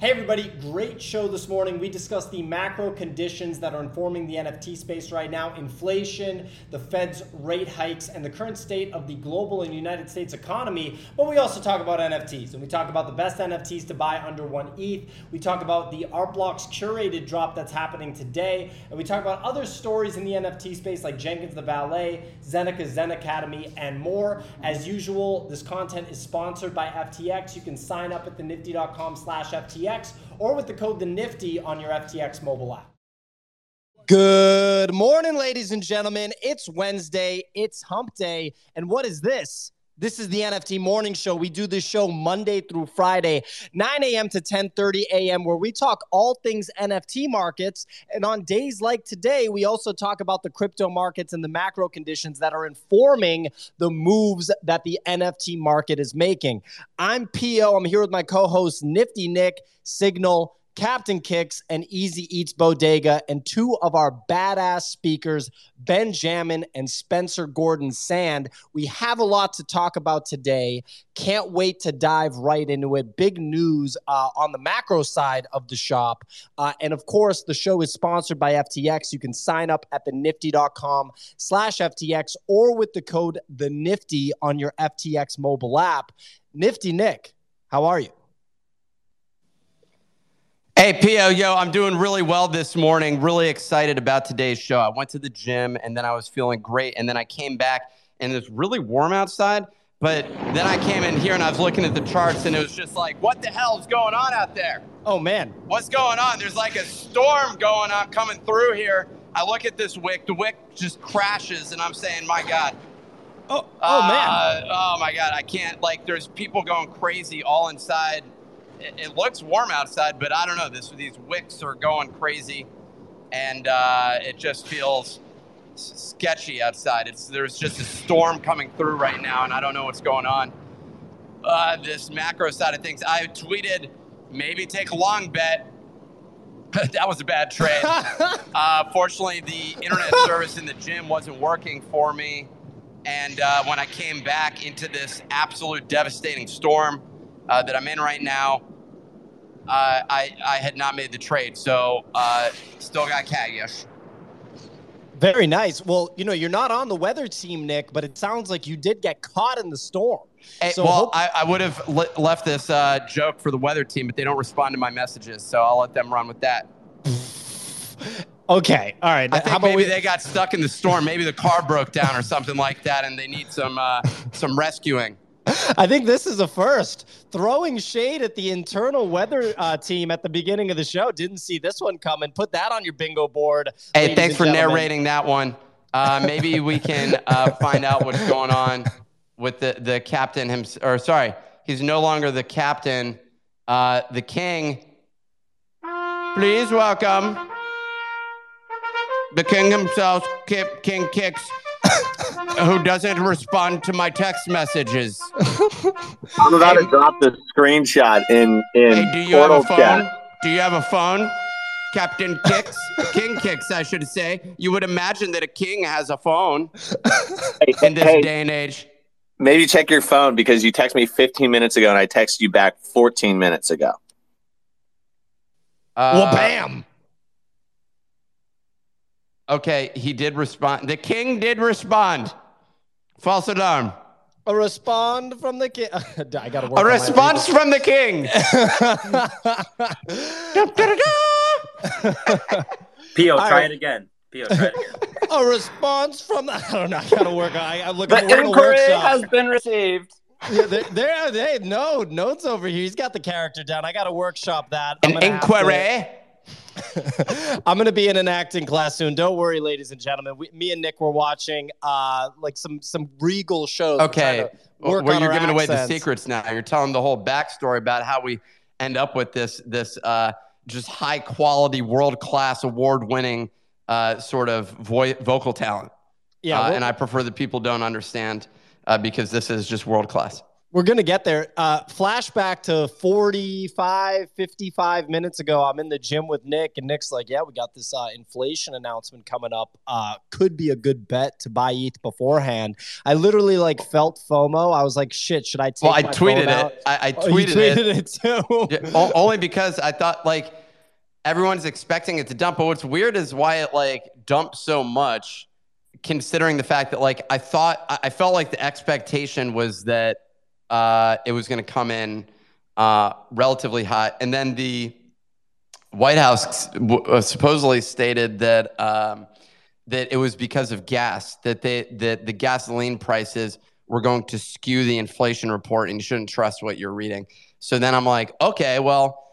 Hey, everybody, great show this morning. We discussed the macro conditions that are informing the NFT space right now inflation, the Fed's rate hikes, and the current state of the global and United States economy. But we also talk about NFTs, and we talk about the best NFTs to buy under one ETH. We talk about the Art Blocks curated drop that's happening today, and we talk about other stories in the NFT space like Jenkins the Valet, Zeneca ZenAcademy, and more. As usual, this content is sponsored by FTX. You can sign up at thenifty.com slash FTX or with the code the Nifty on your FTX mobile app. Good morning, ladies and gentlemen. It's Wednesday. It's Hump Day, and what is this? This is the NFT Morning Show. We do this show Monday through Friday, 9 a.m. to 10:30 a.m., where we talk all things NFT markets. And on days like today, we also talk about the crypto markets and the macro conditions that are informing the moves that the NFT market is making. I'm PO. I'm here with my co-host Nifty Nick, Signal, Captain Kicks and Easy Eats Bodega, and two of our badass speakers, Benjamin and Spencer Gordon Sand. We have a lot to talk about today. Can't wait to dive right into it. Big news uh, on the macro side of the shop. Uh, and of course, the show is sponsored by FTX. You can sign up at the nifty.com slash FTX or with the code the Nifty on your FTX mobile app. Nifty Nick, how are you? Hey, Pio, yo, I'm doing really well this morning. Really excited about today's show. I went to the gym and then I was feeling great. And then I came back and it's really warm outside. But then I came in here and I was looking at the charts and it was just like, what the hell is going on out there? Oh, man. What's going on? There's like a storm going on coming through here. I look at this wick, the wick just crashes and I'm saying, my God. Oh, oh man. Uh, oh, my God. I can't, like, there's people going crazy all inside it, it, looks warm outside, but I don't know. This these wicks are going crazy, and uh, it just feels sketchy outside. It's there's just a storm coming through right now, and I don't know what's going on. Uh, this macro side of things, I tweeted maybe take a long bet. that was a bad trade. uh, fortunately, the internet service in the gym wasn't working for me. And uh, when I came back into this absolute devastating storm uh, that I'm in right now, uh, I, I had not made the trade. So uh, still got cash. Very nice. Well, you know, you're not on the weather team, Nick, but it sounds like you did get caught in the storm. Hey, so well, hope- I, I, would have le- left this uh, joke for the weather team, but they don't respond to my messages, so I'll let them run with that. okay, all right. I think maybe we- they got stuck in the storm. Maybe the car broke down or something like that, and they need some uh, some rescuing. I think this is a first. Throwing shade at the internal weather uh, team at the beginning of the show. Didn't see this one coming. Put that on your bingo board. Hey, thanks for gentlemen. narrating that one. Uh, maybe we can uh, find out what's going on with the, the captain himself. Or sorry, he's no longer the captain. Uh, the king. Please welcome the king himself, King Kicks who doesn't respond to my text messages. I'm about hey, to drop the screenshot in in hey, do you have a phone? Chat. Do you have a phone? Captain Kicks, King Kicks, I should say. You would imagine that a king has a phone hey, in this hey, day and age. Maybe check your phone because you texted me 15 minutes ago and I texted you back 14 minutes ago. Uh, well, bam. Okay, he did respond. The king did respond. False alarm. A respond from the king. I got to work. A response from the king. Pio, try right. it again. Pio, try it again. a response from the. I don't know. I got to work. I, I look. The inquiry has been received. Yeah, there, there, hey, no notes over here. He's got the character down. I got to workshop that. An inquiry. I'm going to be in an acting class soon. Don't worry, ladies and gentlemen. We, me and Nick were watching uh, like some some regal shows. Okay, where you're giving away the secrets now. You're telling the whole backstory about how we end up with this this uh, just high quality, world class, award winning uh, sort of vo- vocal talent. Yeah, uh, and I prefer that people don't understand uh, because this is just world class. We're going to get there. Uh, flashback to 45, 55 minutes ago. I'm in the gym with Nick, and Nick's like, Yeah, we got this uh, inflation announcement coming up. Uh, could be a good bet to buy ETH beforehand. I literally like felt FOMO. I was like, shit, should I take Well, I tweeted it. I, I, tweeted, oh, tweeted it. it. too. Yeah, only because I thought like everyone's expecting it to dump. But what's weird is why it like dumped so much, considering the fact that like I thought I felt like the expectation was that uh, it was going to come in uh, relatively hot, and then the White House uh, supposedly stated that um, that it was because of gas that they that the gasoline prices were going to skew the inflation report, and you shouldn't trust what you're reading. So then I'm like, okay, well.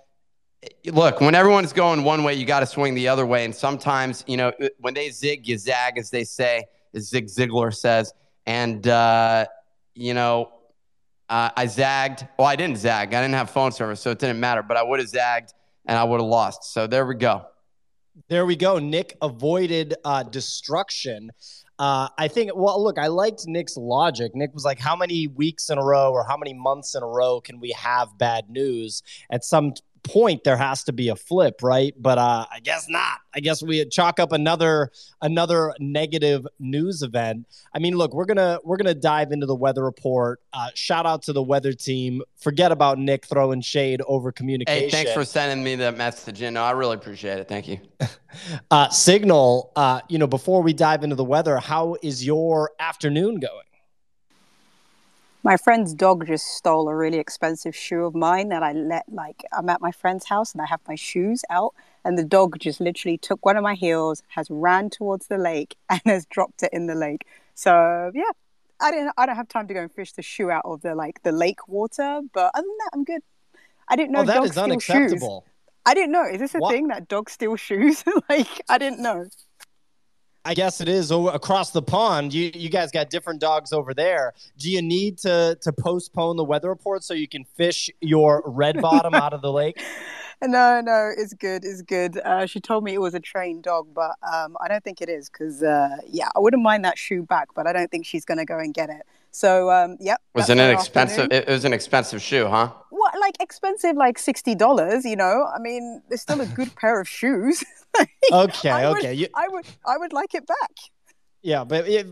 Look, when everyone's going one way, you got to swing the other way. And sometimes, you know, when they zig, you zag, as they say, as Zig Ziglar says. And, uh, you know, uh, I zagged. Well, I didn't zag. I didn't have phone service, so it didn't matter. But I would have zagged and I would have lost. So there we go. There we go. Nick avoided uh, destruction. Uh, I think, well, look, I liked Nick's logic. Nick was like, how many weeks in a row or how many months in a row can we have bad news? At some point there has to be a flip, right? But uh, I guess not. I guess we chalk up another another negative news event. I mean, look, we're gonna we're gonna dive into the weather report. Uh, shout out to the weather team. Forget about Nick throwing shade over communication. Hey, thanks for sending me that message. You know, I really appreciate it. Thank you. uh, Signal. Uh, you know, before we dive into the weather, how is your afternoon going? My friend's dog just stole a really expensive shoe of mine that I let like I'm at my friend's house and I have my shoes out and the dog just literally took one of my heels, has ran towards the lake and has dropped it in the lake. So yeah, I didn't I don't have time to go and fish the shoe out of the like the lake water, but other than that I'm good. I didn't know oh, that dogs is unacceptable. Shoes. I didn't know. Is this a what? thing that dogs steal shoes? like I didn't know. I guess it is across the pond. You you guys got different dogs over there. Do you need to to postpone the weather report so you can fish your red bottom out of the lake? No, no, it's good. It's good. Uh, she told me it was a trained dog, but um, I don't think it is because, uh, yeah, I wouldn't mind that shoe back, but I don't think she's going to go and get it. So, um, yep. Was it an expensive? It was an expensive shoe, huh? What, like expensive, like sixty dollars? You know, I mean, it's still a good pair of shoes. okay, I okay. Would, you... I would, I would like it back. Yeah, but it,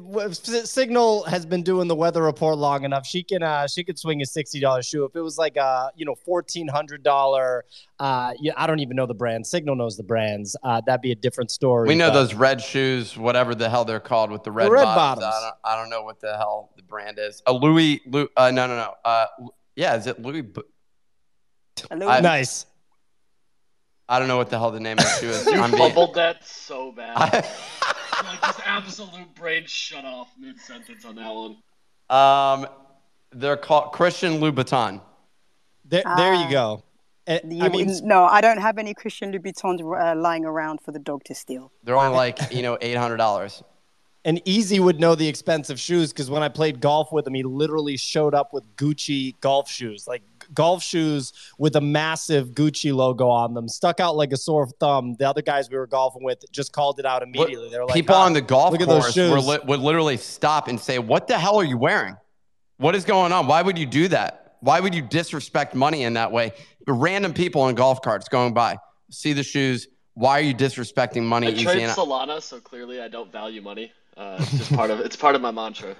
Signal has been doing the weather report long enough. She can uh, she could swing a sixty dollar shoe. If it was like a you know fourteen hundred dollar, uh, yeah, I don't even know the brand. Signal knows the brands. Uh, that'd be a different story. We know but... those red shoes, whatever the hell they're called, with the red, the red bottoms. bottoms. I, don't, I don't know what the hell the brand is. A Louis, Louis uh, no, no, no. Uh, yeah, is it Louis? Louis. I, nice. I don't know what the hell the name of the shoe is. you I'm fumbled being... that so bad. like just absolute brain shut off mid sentence on that one. Um, they're called Christian Louboutin. There, there you go. Uh, you, I mean, no, I don't have any Christian Louboutins uh, lying around for the dog to steal. They're only like you know eight hundred dollars. And Easy would know the expensive shoes because when I played golf with him, he literally showed up with Gucci golf shoes, like golf shoes with a massive Gucci logo on them, stuck out like a sore thumb. The other guys we were golfing with just called it out immediately. They were like, people oh, on the golf course li- would literally stop and say, "What the hell are you wearing? What is going on? Why would you do that? Why would you disrespect money in that way?" Random people on golf carts going by see the shoes. Why are you disrespecting money? I trade Solana, so clearly I don't value money. Uh, it's just part of it's part of my mantra.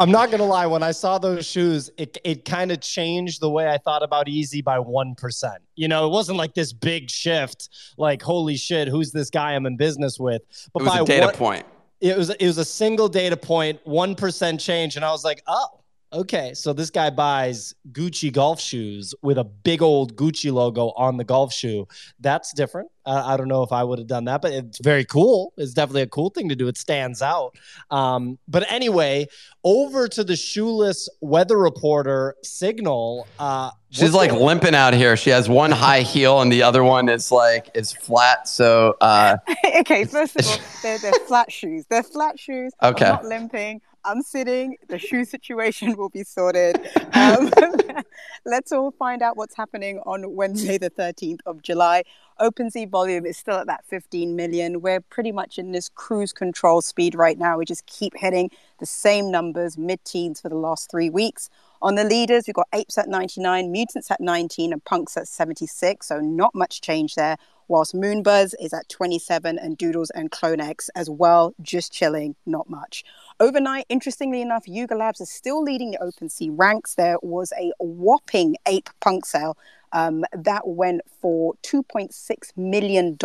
I'm not gonna lie. When I saw those shoes, it it kind of changed the way I thought about Easy by one percent. You know, it wasn't like this big shift. Like, holy shit, who's this guy I'm in business with? But it was by a data one, point. It was it was a single data point, one percent change, and I was like, oh, Okay, so this guy buys Gucci golf shoes with a big old Gucci logo on the golf shoe. That's different. Uh, I don't know if I would have done that, but it's very cool. It's definitely a cool thing to do. It stands out. Um, but anyway, over to the shoeless weather reporter signal. Uh, She's like going- limping out here. She has one high heel and the other one is like is flat. So uh, okay, first of all, they're, they're flat shoes. They're flat shoes. Okay, I'm not limping. I'm sitting. The shoe situation will be sorted. Um, let's all find out what's happening on Wednesday, the 13th of July. OpenSea volume is still at that 15 million. We're pretty much in this cruise control speed right now. We just keep hitting the same numbers, mid teens for the last three weeks. On the leaders, we've got Apes at 99, Mutants at 19, and Punks at 76. So not much change there. Whilst Moonbirds is at 27, and Doodles and CloneX as well, just chilling, not much. Overnight, interestingly enough, Yuga Labs is still leading the OpenSea ranks. There was a whopping ape punk sale um, that went for $2.6 million.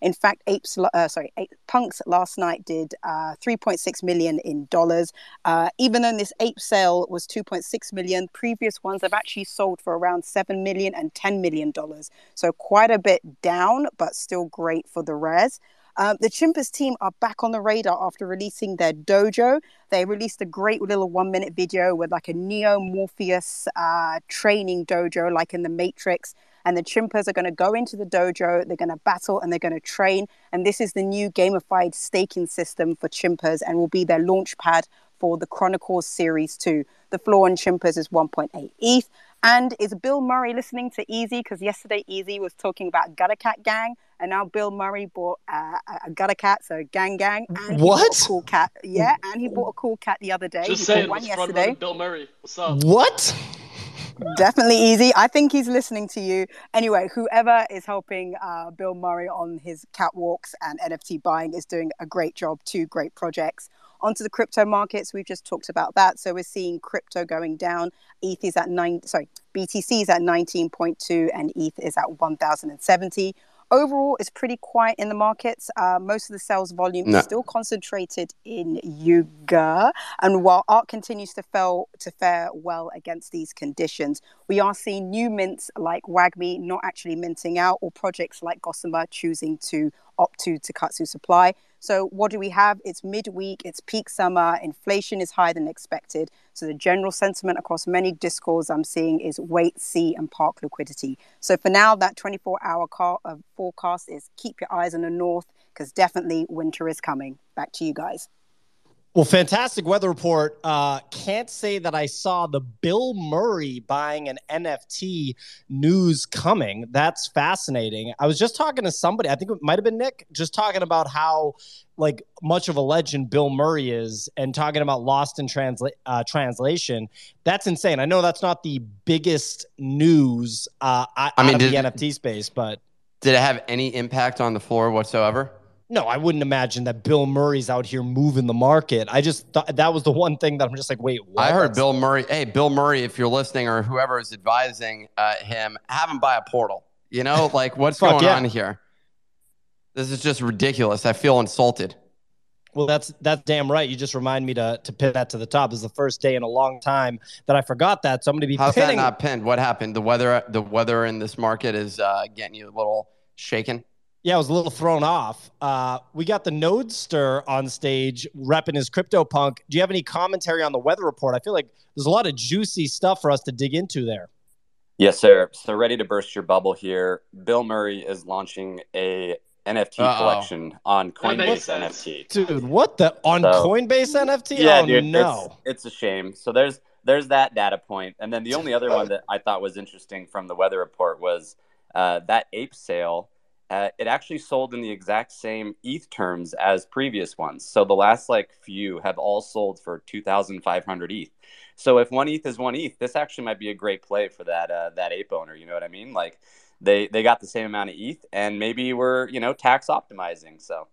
In fact, apes, uh, sorry, ape punks last night did uh, 3.6 million in dollars. Uh, even though this ape sale was 2.6 million, previous ones have actually sold for around 7 million and 10 million dollars. So quite a bit down, but still great for the res. Um, the Chimpers team are back on the radar after releasing their dojo. They released a great little one minute video with like a Neo Morpheus uh, training dojo, like in the Matrix. And the Chimpers are going to go into the dojo, they're going to battle, and they're going to train. And this is the new gamified staking system for Chimpers and will be their launch pad for the Chronicles Series 2. The floor on Chimpers is 1.8 ETH. And is Bill Murray listening to Easy? Because yesterday Easy was talking about Gutter Cat Gang, and now Bill Murray bought uh, a Gutter Cat, so Gang Gang. And what? cool cat. Yeah, and he bought a cool cat the other day. Just he saying, one yesterday. Bill Murray. What's up? What? Definitely easy. I think he's listening to you. Anyway, whoever is helping uh, Bill Murray on his catwalks and NFT buying is doing a great job. Two great projects. Onto the crypto markets, we've just talked about that. So we're seeing crypto going down. ETH is at nine, sorry, BTC is at 19.2 and ETH is at 1,070 overall it's pretty quiet in the markets. Uh, most of the sales volume no. is still concentrated in yuga. And while art continues to fail to fare well against these conditions we are seeing new mints like wagmi not actually minting out or projects like gossamer choosing to opt to Takatsu supply so, what do we have? It's midweek, it's peak summer, inflation is higher than expected. So, the general sentiment across many discourse I'm seeing is wait, see, and park liquidity. So, for now, that 24 hour car, uh, forecast is keep your eyes on the north because definitely winter is coming. Back to you guys. Well, fantastic weather report. Uh, can't say that I saw the Bill Murray buying an NFT news coming. That's fascinating. I was just talking to somebody, I think it might have been Nick, just talking about how like much of a legend Bill Murray is and talking about lost in transla- uh, translation. That's insane. I know that's not the biggest news uh, I mean, did, the NFT space, but did it have any impact on the floor whatsoever? No, I wouldn't imagine that Bill Murray's out here moving the market. I just thought that was the one thing that I'm just like, wait, what? I heard Bill Murray. Hey, Bill Murray, if you're listening or whoever is advising uh, him, have him buy a portal. You know, like what's going yeah. on here? This is just ridiculous. I feel insulted. Well, that's that's damn right. You just remind me to to pin that to the top. This is the first day in a long time that I forgot that. So I'm going to be. How's pinning. that not pinned? What happened? The weather the weather in this market is uh, getting you a little shaken. Yeah, I was a little thrown off. Uh, we got the Nodester on stage repping his CryptoPunk. Do you have any commentary on the weather report? I feel like there's a lot of juicy stuff for us to dig into there. Yes, sir. So ready to burst your bubble here. Bill Murray is launching a NFT Uh-oh. collection on Coinbase NFT. Dude, what the on so, Coinbase NFT? Yeah, oh, dude, no. It's, it's a shame. So there's there's that data point. point, and then the only other one that I thought was interesting from the weather report was uh, that ape sale uh, it actually sold in the exact same ETH terms as previous ones. So the last like few have all sold for 2,500 ETH. So if one ETH is one ETH, this actually might be a great play for that uh, that ape owner. You know what I mean? Like they they got the same amount of ETH, and maybe we're you know tax optimizing. So.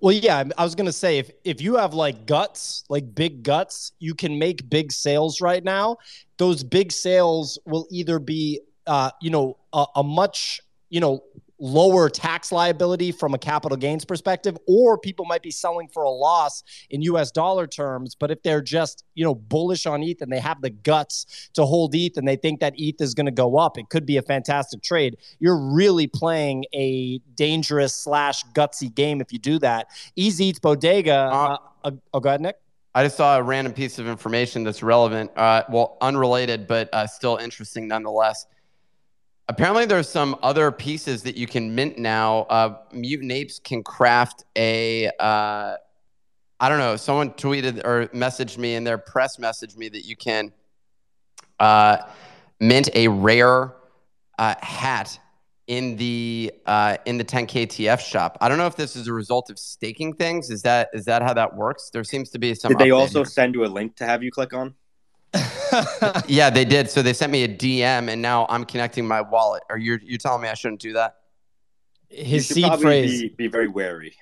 Well, yeah, I was gonna say if if you have like guts, like big guts, you can make big sales right now. Those big sales will either be, uh, you know, a, a much you know lower tax liability from a capital gains perspective or people might be selling for a loss in US dollar terms but if they're just you know bullish on ETH and they have the guts to hold ETH and they think that ETH is going to go up it could be a fantastic trade. You're really playing a dangerous slash gutsy game if you do that. Easy eats bodega uh, uh, oh go ahead Nick. I just saw a random piece of information that's relevant, uh, well, unrelated, but uh, still interesting nonetheless. Apparently, there's some other pieces that you can mint now. Uh, Mutant Apes can craft a. Uh, I don't know. Someone tweeted or messaged me, and their press messaged me that you can uh, mint a rare uh, hat in the uh, in the 10KTF shop. I don't know if this is a result of staking things. Is that is that how that works? There seems to be some. Did they also here. send you a link to have you click on? yeah, they did. So they sent me a DM, and now I'm connecting my wallet. Are you you telling me I shouldn't do that? His you seed phrase. Be, be very wary.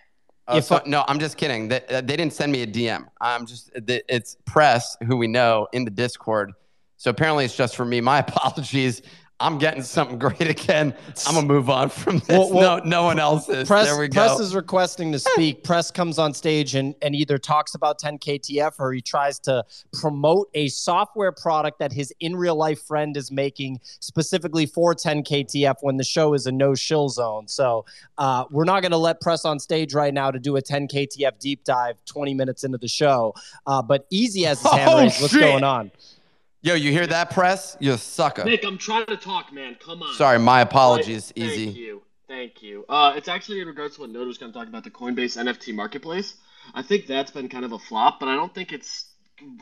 If so- I- no, I'm just kidding. They, uh, they didn't send me a DM. I'm just the- it's press who we know in the Discord. So apparently it's just for me. My apologies. I'm getting something great again. I'm gonna move on from this. Well, well, no, no one else is. Press, there we Press is requesting to speak. Press comes on stage and, and either talks about 10KTF or he tries to promote a software product that his in real life friend is making specifically for 10KTF when the show is a no shill zone. So uh, we're not going to let Press on stage right now to do a 10KTF deep dive 20 minutes into the show. Uh, but Easy has his hand Oh, raised. What's going on? Yo, you hear that, press? You sucker. Nick, I'm trying to talk, man. Come on. Sorry, my apologies. Easy. Thank you. Thank you. Uh, it's actually in regards to what Noda was kind of talking about the Coinbase NFT marketplace. I think that's been kind of a flop, but I don't think it's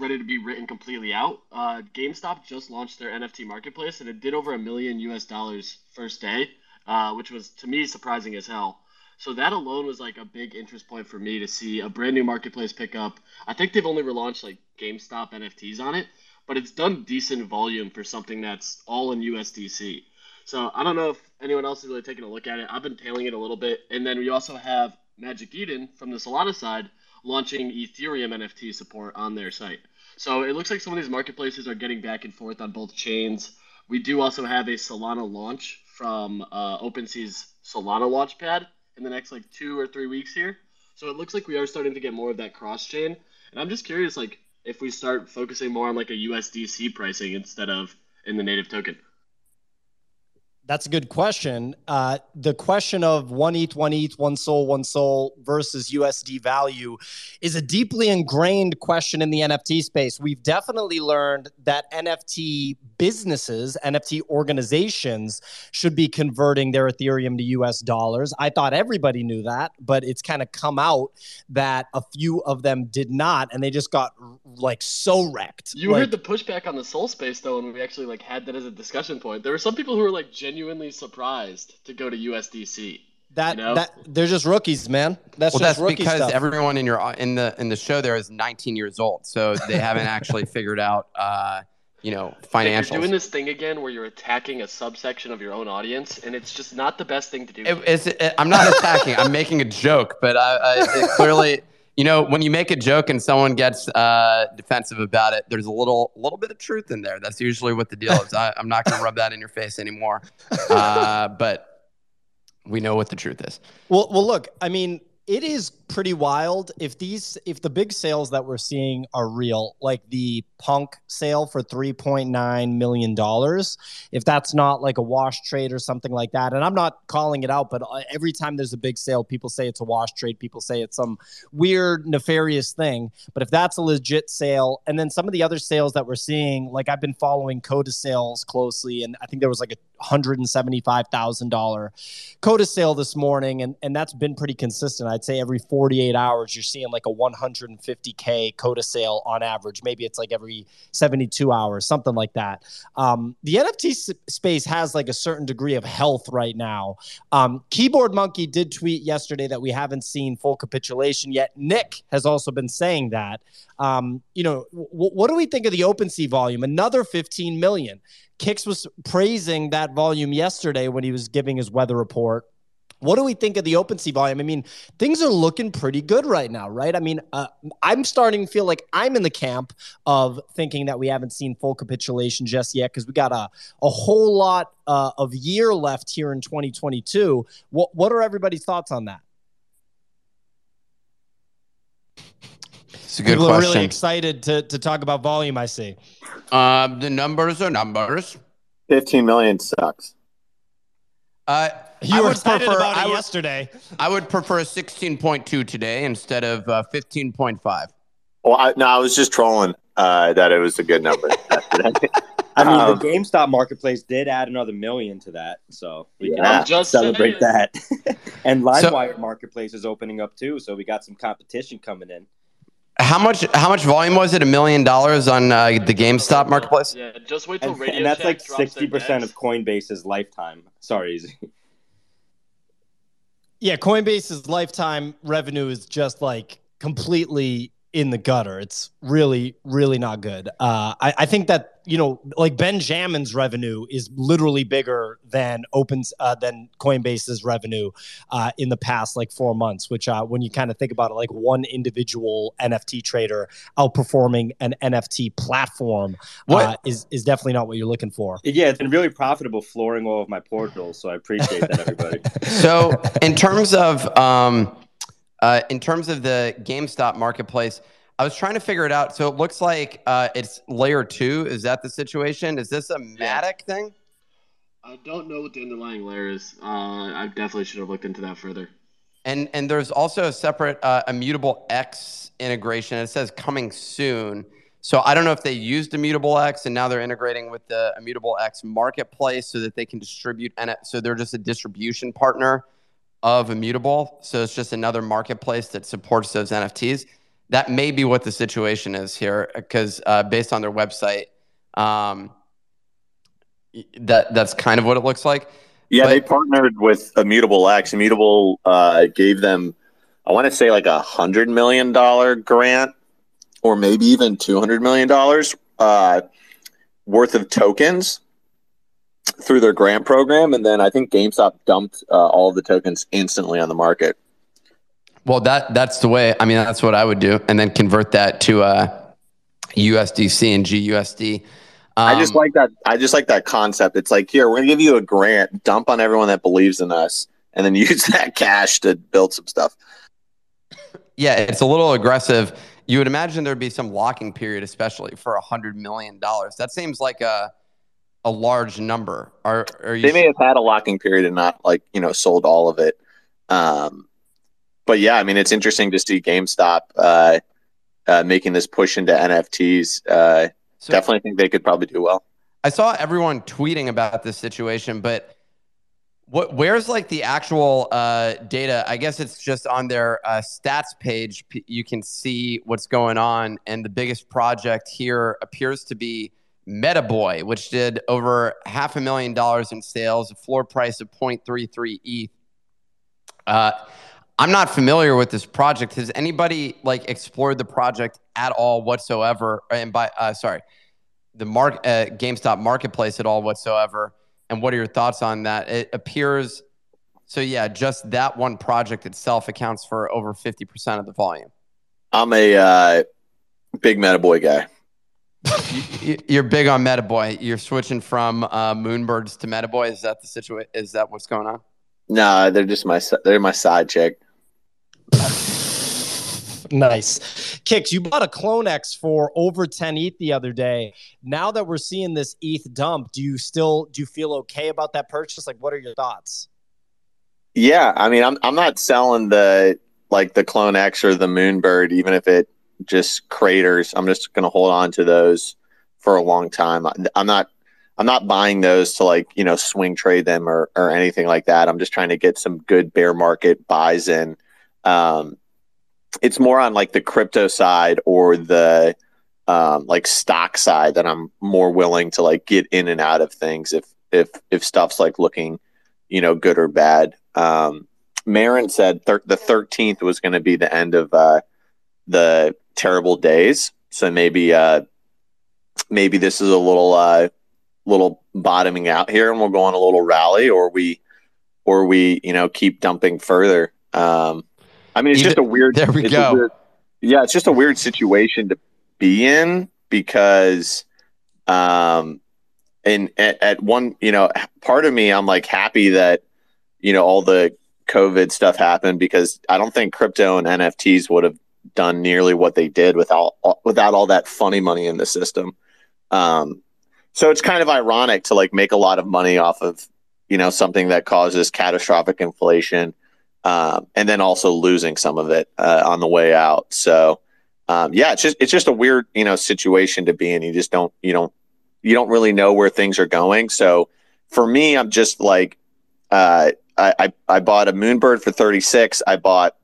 ready to be written completely out. Uh, GameStop just launched their NFT marketplace, and it did over a million US dollars first day, uh, which was to me surprising as hell. So that alone was like a big interest point for me to see a brand new marketplace pick up. I think they've only relaunched like GameStop NFTs on it, but it's done decent volume for something that's all in USDC. So I don't know if anyone else is really taking a look at it. I've been tailing it a little bit, and then we also have Magic Eden from the Solana side launching Ethereum NFT support on their site. So it looks like some of these marketplaces are getting back and forth on both chains. We do also have a Solana launch from uh, OpenSea's Solana Launchpad in the next like two or three weeks here. So it looks like we are starting to get more of that cross chain, and I'm just curious, like if we start focusing more on like a USDC pricing instead of in the native token. That's a good question. Uh, the question of one ETH, one ETH, one soul, one soul versus USD value is a deeply ingrained question in the NFT space. We've definitely learned that NFT businesses, NFT organizations should be converting their Ethereum to US dollars. I thought everybody knew that, but it's kind of come out that a few of them did not, and they just got like so wrecked. You Like, heard the pushback on the Soul Space though, and we actually like had that as a discussion point. There were some people who were like genuinely surprised to go to USDC. that you know? that they're just rookies, man. That's well, just that's rookie because stuff. everyone in your in the in the show there is 19 years old, so they haven't actually figured out, uh, you know, Nick, financials. You're doing this thing again where you're attacking a subsection of your own audience, and it's just not the best thing to do. It- it- I'm not attacking. I'm making a joke, but I, I it clearly, you know, when you make a joke and someone gets uh, defensive about it, there's a little little bit of truth in there. That's usually what the deal is. I, I'm not going to rub that in your face anymore, uh, but we know what the truth is. Well, well, look, I mean, it is pretty wild if these if the big sales that we're seeing are real, like the Punk sale for 3.9 million dollars, if that's not like a wash trade or something like that. And I'm not calling it out, but uh, every time there's a big sale, people say it's a wash trade, people say it's some weird nefarious thing. But if that's a legit sale, and then some of the other sales that we're seeing, like I've been following Koda sales closely, and I think there was like a hundred and seventy-five thousand dollar Koda sale this morning, and, and that's been pretty consistent. I'd say every 48 hours, you're seeing like a 150K Koda sale on average. Maybe it's like every 72 hours, something like that. Um, the NFT space has like a certain degree of health right now. Um, Keyboard Monkey did tweet yesterday that we haven't seen full capitulation yet. Nick has also been saying that. Um, you know, w- what do we think of the OpenSea volume? Another 15 million. Kicks was praising that volume yesterday when he was giving his weather report. What do we think of the OpenSea volume? I mean, things are looking pretty good right now, right? I mean, uh, I'm starting to feel like I'm in the camp of thinking that we haven't seen full capitulation just yet because we got a, a whole lot uh, of year left here in 2022. What, what are everybody's thoughts on that? It's a good People are really excited to, to talk about volume, I see. Um, the numbers are numbers. 15 million sucks. Uh, You I were would excited prefer- about I it would- yesterday. I would prefer a 16.2 today instead of uh, 15.5. Well, I, no, I was just trolling uh, that it was a good number. I mean, Um, the GameStop marketplace did add another million to that, so we can Yeah. I'm just celebrate saying. that. and So- LimeWire marketplace is opening up too, so we got some competition coming in. How much? How much volume was it? A million dollars on uh, the GameStop marketplace. Yeah, just wait till And, Radio and that's Shack like sixty percent of Coinbase's lifetime. Sorry, Izzy. Yeah, Coinbase's lifetime revenue is just like completely in the gutter. It's really, really not good. Uh, I, I think that you know, like Benjamin's revenue is literally bigger than opens uh, than Coinbase's revenue uh, in the past like four months. Which, uh, when you kind of think about it, like one individual NFT trader outperforming an NFT platform uh, is is definitely not what you're looking for. Yeah, it's been really profitable flooring all of my portals, so I appreciate that, everybody. so, in terms of um, uh, in terms of the GameStop marketplace. I was trying to figure it out. So it looks like uh, it's layer two. Is that the situation? Is this a Matic thing? I don't know what the underlying layer is. Uh, I definitely should have looked into that further. And and there's also a separate uh, immutable X integration. It says coming soon. So I don't know if they used immutable X and now they're integrating with the immutable X marketplace so that they can distribute and so they're just a distribution partner of immutable. So it's just another marketplace that supports those NFTs that may be what the situation is here because uh, based on their website um, that that's kind of what it looks like. Yeah but, they partnered with immutable x. Immutable uh, gave them i want to say like a hundred million dollar grant or maybe even 200 million dollars uh, worth of tokens through their grant program and then i think gamestop dumped uh, all the tokens instantly on the market well, that that's the way. I mean, that's what I would do, and then convert that to uh, USDC and GUSD. Um, I just um, like that. I just like that concept. It's like here, we're gonna give you a grant, dump on everyone that believes in us, and then use that cash to build some stuff. Yeah, it's a little aggressive. You would imagine there'd be some locking period, especially for a hundred million dollars. That seems like a a large number. Are, are they may have had a locking period and not like you know sold all of it. Um, but yeah, I mean, it's interesting to see GameStop uh, uh, making this push into NFTs. Uh, so definitely think they could probably do well. I saw everyone tweeting about this situation, but what where's like the actual uh, data? I guess it's just on their uh, stats page. You can see what's going on, and the biggest project here appears to be MetaBoy, which did over half a million dollars in sales, a floor price of 0.33 ETH. Uh, I'm not familiar with this project. Has anybody like explored the project at all whatsoever? And by uh, sorry, the mark uh, GameStop marketplace at all whatsoever? And what are your thoughts on that? It appears so. Yeah, just that one project itself accounts for over fifty percent of the volume. I'm a uh, big MetaBoy guy. You're big on MetaBoy. You're switching from uh, Moonbirds to MetaBoy. Is that the situation? Is that what's going on? No, they're just my they're my side chick. nice. Kicks, you bought a CloneX for over 10 ETH the other day. Now that we're seeing this ETH dump, do you still do you feel okay about that purchase? Like what are your thoughts? Yeah, I mean I'm I'm not selling the like the CloneX or the Moonbird even if it just craters. I'm just going to hold on to those for a long time. I'm not I'm not buying those to like, you know, swing trade them or or anything like that. I'm just trying to get some good bear market buys in um, it's more on like the crypto side or the um, like stock side that I'm more willing to like get in and out of things if if if stuff's like looking, you know, good or bad. Um, Marin said thir- the 13th was going to be the end of uh, the terrible days, so maybe uh, maybe this is a little uh, little bottoming out here, and we'll go on a little rally, or we or we you know keep dumping further. Um, I mean, it's just a weird. There we go. Weird, yeah, it's just a weird situation to be in because, um, and at, at one, you know, part of me, I'm like happy that, you know, all the COVID stuff happened because I don't think crypto and NFTs would have done nearly what they did without without all that funny money in the system. Um, so it's kind of ironic to like make a lot of money off of you know something that causes catastrophic inflation um, and then also losing some of it uh, on the way out. So um, yeah, it's just it's just a weird you know situation to be in. You just don't you don't you don't really know where things are going. So for me, I'm just like uh, I, I, I bought a Moonbird for 36. I bought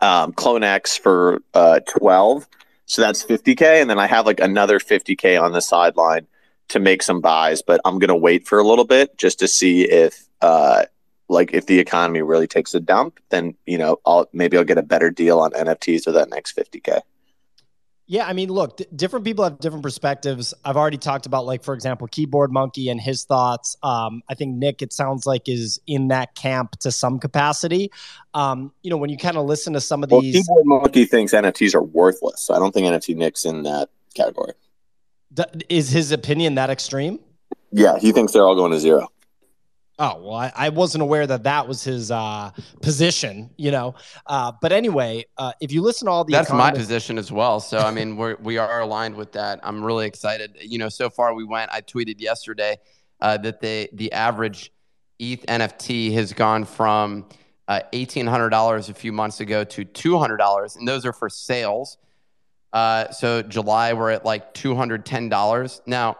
um, CloneX for uh, 12. So that's 50k, and then I have like another 50k on the sideline to make some buys. But I'm gonna wait for a little bit just to see if uh, like if the economy really takes a dump, then you know I'll maybe I'll get a better deal on NFTs for that next 50k. Yeah, I mean, look, d- different people have different perspectives. I've already talked about, like, for example, Keyboard Monkey and his thoughts. Um, I think Nick, it sounds like, is in that camp to some capacity. Um, you know, when you kind of listen to some of Well, these, Keyboard Monkey thinks NFTs are worthless. So I don't think NFT Nick's in that category. d- is his opinion that extreme? Yeah, he thinks they're all going to zero. Oh well, I, I wasn't aware that that was his uh, position. You know, uh, but anyway, uh, if you listen to all the That's my position as well. So I mean, we're we are aligned with that. I'm really excited. You know, so far we went. I tweeted yesterday uh, that the the average ETH NFT has gone from uh, eighteen hundred dollars a few months ago to two hundred dollars, and those are for sales. Uh, so July we're at like two hundred ten dollars now.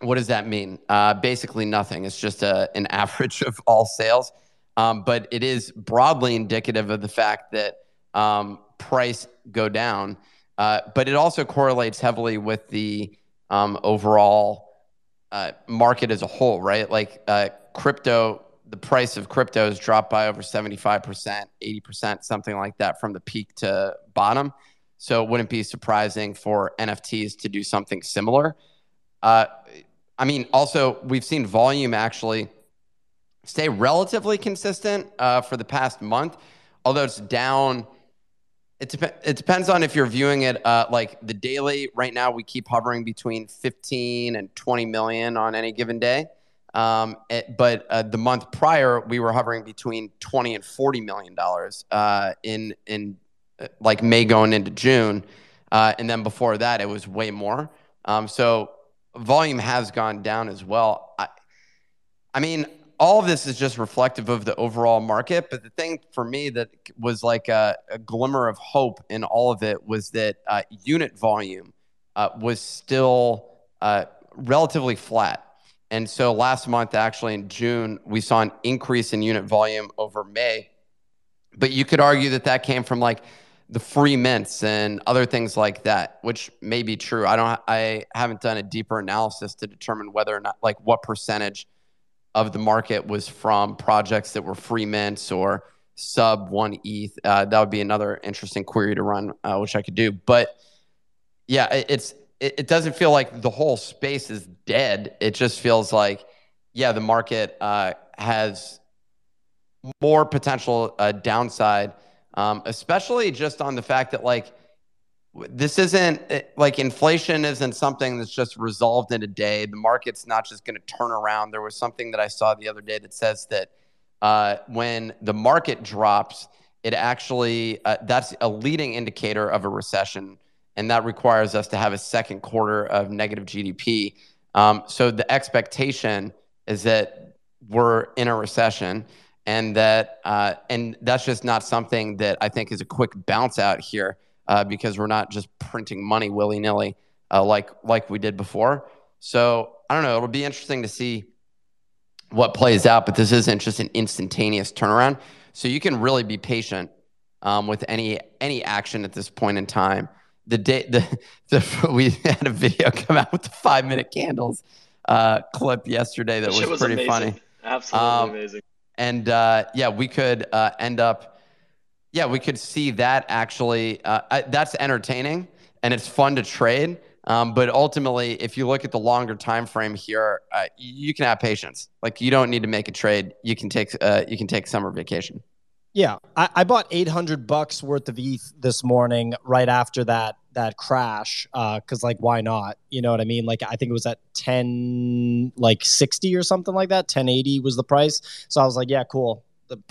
What does that mean? Uh, basically nothing. It's just a, an average of all sales, um, but it is broadly indicative of the fact that um, price go down. Uh, but it also correlates heavily with the um, overall uh, market as a whole, right? Like uh, crypto, the price of crypto has dropped by over 75%, 80%, something like that from the peak to bottom. So it wouldn't be surprising for NFTs to do something similar. Uh, I mean, also, we've seen volume actually stay relatively consistent uh, for the past month, although it's down. It, dep- it depends on if you're viewing it uh, like the daily. Right now, we keep hovering between 15 and 20 million on any given day. Um, it- but uh, the month prior, we were hovering between 20 and 40 million dollars uh, in in uh, like May going into June, uh, and then before that, it was way more. Um, so volume has gone down as well. I, I mean, all of this is just reflective of the overall market. But the thing for me that was like a, a glimmer of hope in all of it was that uh, unit volume uh, was still uh, relatively flat. And so last month, actually in June, we saw an increase in unit volume over May. But you could argue that that came from like the free mints and other things like that, which may be true. I don't. I haven't done a deeper analysis to determine whether or not, like, what percentage of the market was from projects that were free mints or sub one ETH. Uh, that would be another interesting query to run, uh, which I could do. But yeah, it, it's it, it doesn't feel like the whole space is dead. It just feels like yeah, the market uh, has more potential uh, downside, um, especially just on the fact that like this isn't like inflation isn't something that's just resolved in a day. The market's not just going to turn around. There was something that I saw the other day that says that uh, when the market drops, it actually uh, that's a leading indicator of a recession, and that requires us to have a second quarter of negative GDP. Um, so the expectation is that we're in a recession, and that uh, and that's just not something that I think is a quick bounce out here uh, because we're not just printing money willy nilly uh, like like we did before. So I don't know. It'll be interesting to see what plays out, but this isn't just an instantaneous turnaround. So you can really be patient um, with any any action at this point in time. The day the, the we had a video come out with the five minute candles uh, clip yesterday that That was, was pretty amazing. funny. Absolutely Um, amazing. And uh, yeah, we could uh, end up, yeah, we could see that actually. Uh, I, that's entertaining and it's fun to trade. Um, but ultimately, if you look at the longer time frame here, uh, you can have patience. Like you don't need to make a trade. You can take uh, you can take summer vacation. Yeah, I, I bought eight hundred bucks worth of ETH this morning right after that that crash. Uh, because like, why not? You know what I mean? Like, I think it was at ten like sixty or something like that. Ten eighty was the price. So I was like, yeah, cool.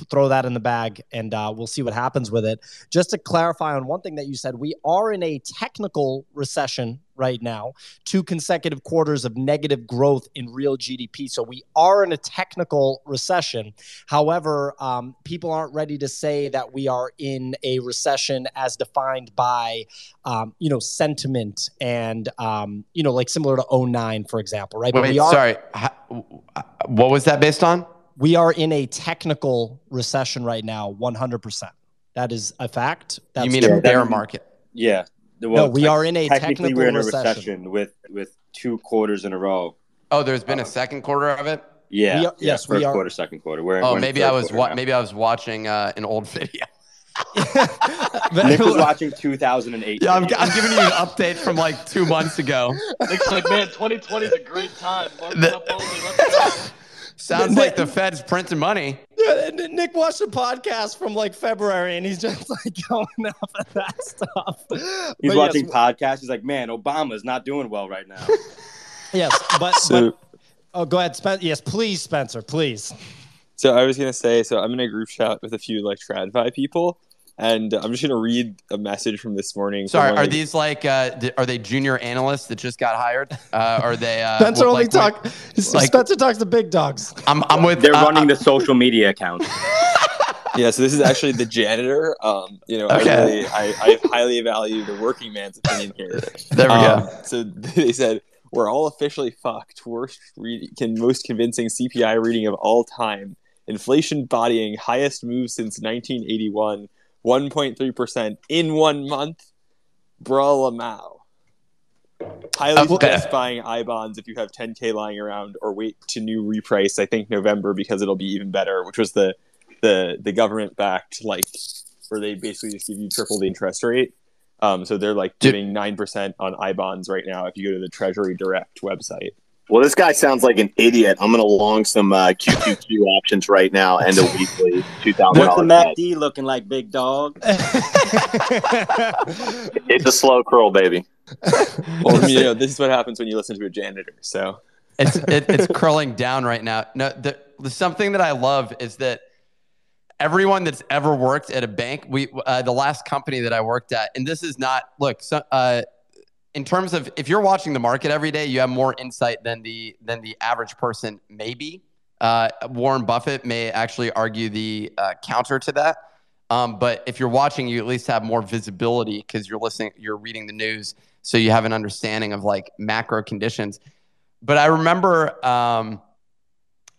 Throw that in the bag, and uh, we'll see what happens with it. Just to clarify on one thing that you said, we are in a technical recession right now. Two consecutive quarters of negative growth in real GDP. So we are in a technical recession. However, um, people aren't ready to say that we are in a recession as defined by, um, you know, sentiment and, um, you know, like similar to 09, for example, right? But Wait, we are, sorry. How, what was that based on? We are in a technical recession right now, 100%. That is a fact. That's you mean Yeah, a bear market? Yeah. no, we are in a technically technical we're in a recession. recession with with two quarters in a row. Oh, there's been a second quarter of it. Yeah. We are- yeah, yes, we first are- quarter, second quarter. We're Oh, we're maybe I was wa- maybe I was watching uh, an old video. Nick was watching 2008. Yeah, I'm, I'm giving you an update from like two months ago. Nick's like, man, 2020 is a great time. Month The- up only, let's go. Sounds like the Fed's printing money. Yeah, Nick watched a podcast from like February, and he's just like going off of that stuff. He's But watching yes, podcasts. He's like, man, Obama's not doing well right now. yes, but, So- but oh, go ahead, Spencer. Yes, please, Spencer, please. So I was gonna say, so I'm in a group chat with a few like TradFi people, and I'm just gonna read a message from this morning. Sorry, are these like uh, th- are they junior analysts that just got hired? Uh, are they? Uh, Spencer what- only like, talk. like- Spencer talks to big dogs. I'm I'm with. They're uh, running uh, the social media account. Yeah, so this is actually the janitor. Um, you know, Okay. I really, I, I highly value the working man's opinion here. There we Um, go. So they said we're all officially fucked. Worst, read, can most convincing CPI reading of all time. Inflation bodying highest move since 1981. 1.3 percent in one month. Bra Lamau. Highly Okay. suggest buying I bonds if you have 10k lying around, or wait to new reprice. I think November because it'll be even better. Which was the the the government backed like where they basically just give you triple the interest rate. Um, so they're like giving nine percent on I bonds right now if you go to the Treasury Direct website. Well, this guy sounds like an idiot. I'm going to long some uh, QQQ options right now and a weekly two thousand What's the dollars. MACD looking like, big dog? It's a slow curl, baby. Well, you know, this is what happens when you listen to a janitor. So it's it, it's curling down right now. No, the, the something that I love is that everyone that's ever worked at a bank, we uh, the last company that I worked at, and this is not look. So, uh, in terms of if you're watching the market every day, you have more insight than the than the average person. Maybe uh, Warren Buffett may actually argue the uh, counter to that. Um, but if you're watching, you at least have more visibility because you're listening, you're reading the news, so you have an understanding of like macro conditions. But I remember um,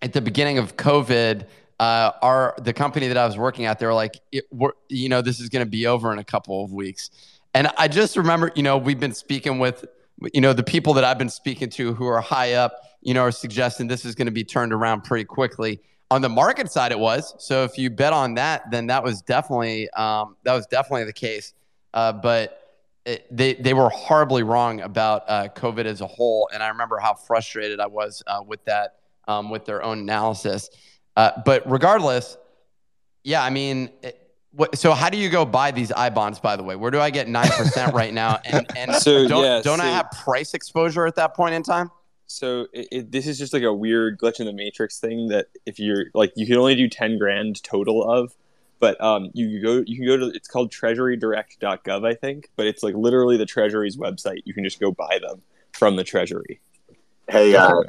at the beginning of COVID, uh, our the company that I was working at, they were like, it, you know, this is going to be over in a couple of weeks. And I just remember, you know, we've been speaking with, you know, the people that I've been speaking to who are high up, you know, are suggesting this is going to be turned around pretty quickly. On the market side, it was. So if you bet on that, then that was definitely um, that was definitely the case. Uh, but it, they they were horribly wrong about uh, COVID as a whole, and I remember how frustrated I was uh, with that um, with their own analysis. Uh, but regardless, yeah, I mean, it, what, so how do you go buy these I bonds? By the way, where do I get nine percent right now? And and So, don't yeah, don't I have price exposure at that point in time? so it, it, this is just like a weird glitch in the matrix thing that if you're like you can only do 10 grand total of but um, you go you can go to it's called treasurydirect.gov i think but it's like literally the treasury's website you can just go buy them from the treasury Hey, uh,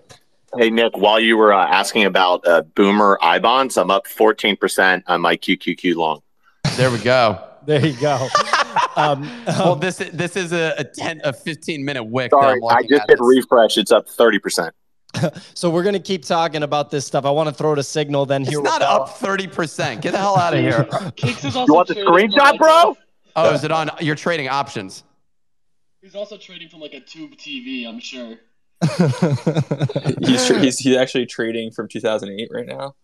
hey, Nick. While you were uh, asking about uh, Boomer I bonds, I'm up 14 percent on my QQQ long. There we go. There you go. Um, Well, um, this is this is a, a ten a fifteen minute wick. that I'm Sorry, I just at. hit It's- refresh. It's up 30 percent. so we're gonna keep talking about this stuff. I want to throw to signal then It's here. not up thirty percent. Get the hell out of here. You want the screenshot, bro? Oh, is it on? You're trading options. He's also trading from like a tube TV, I'm sure. he's, tra- he's he's actually trading from 2008 right now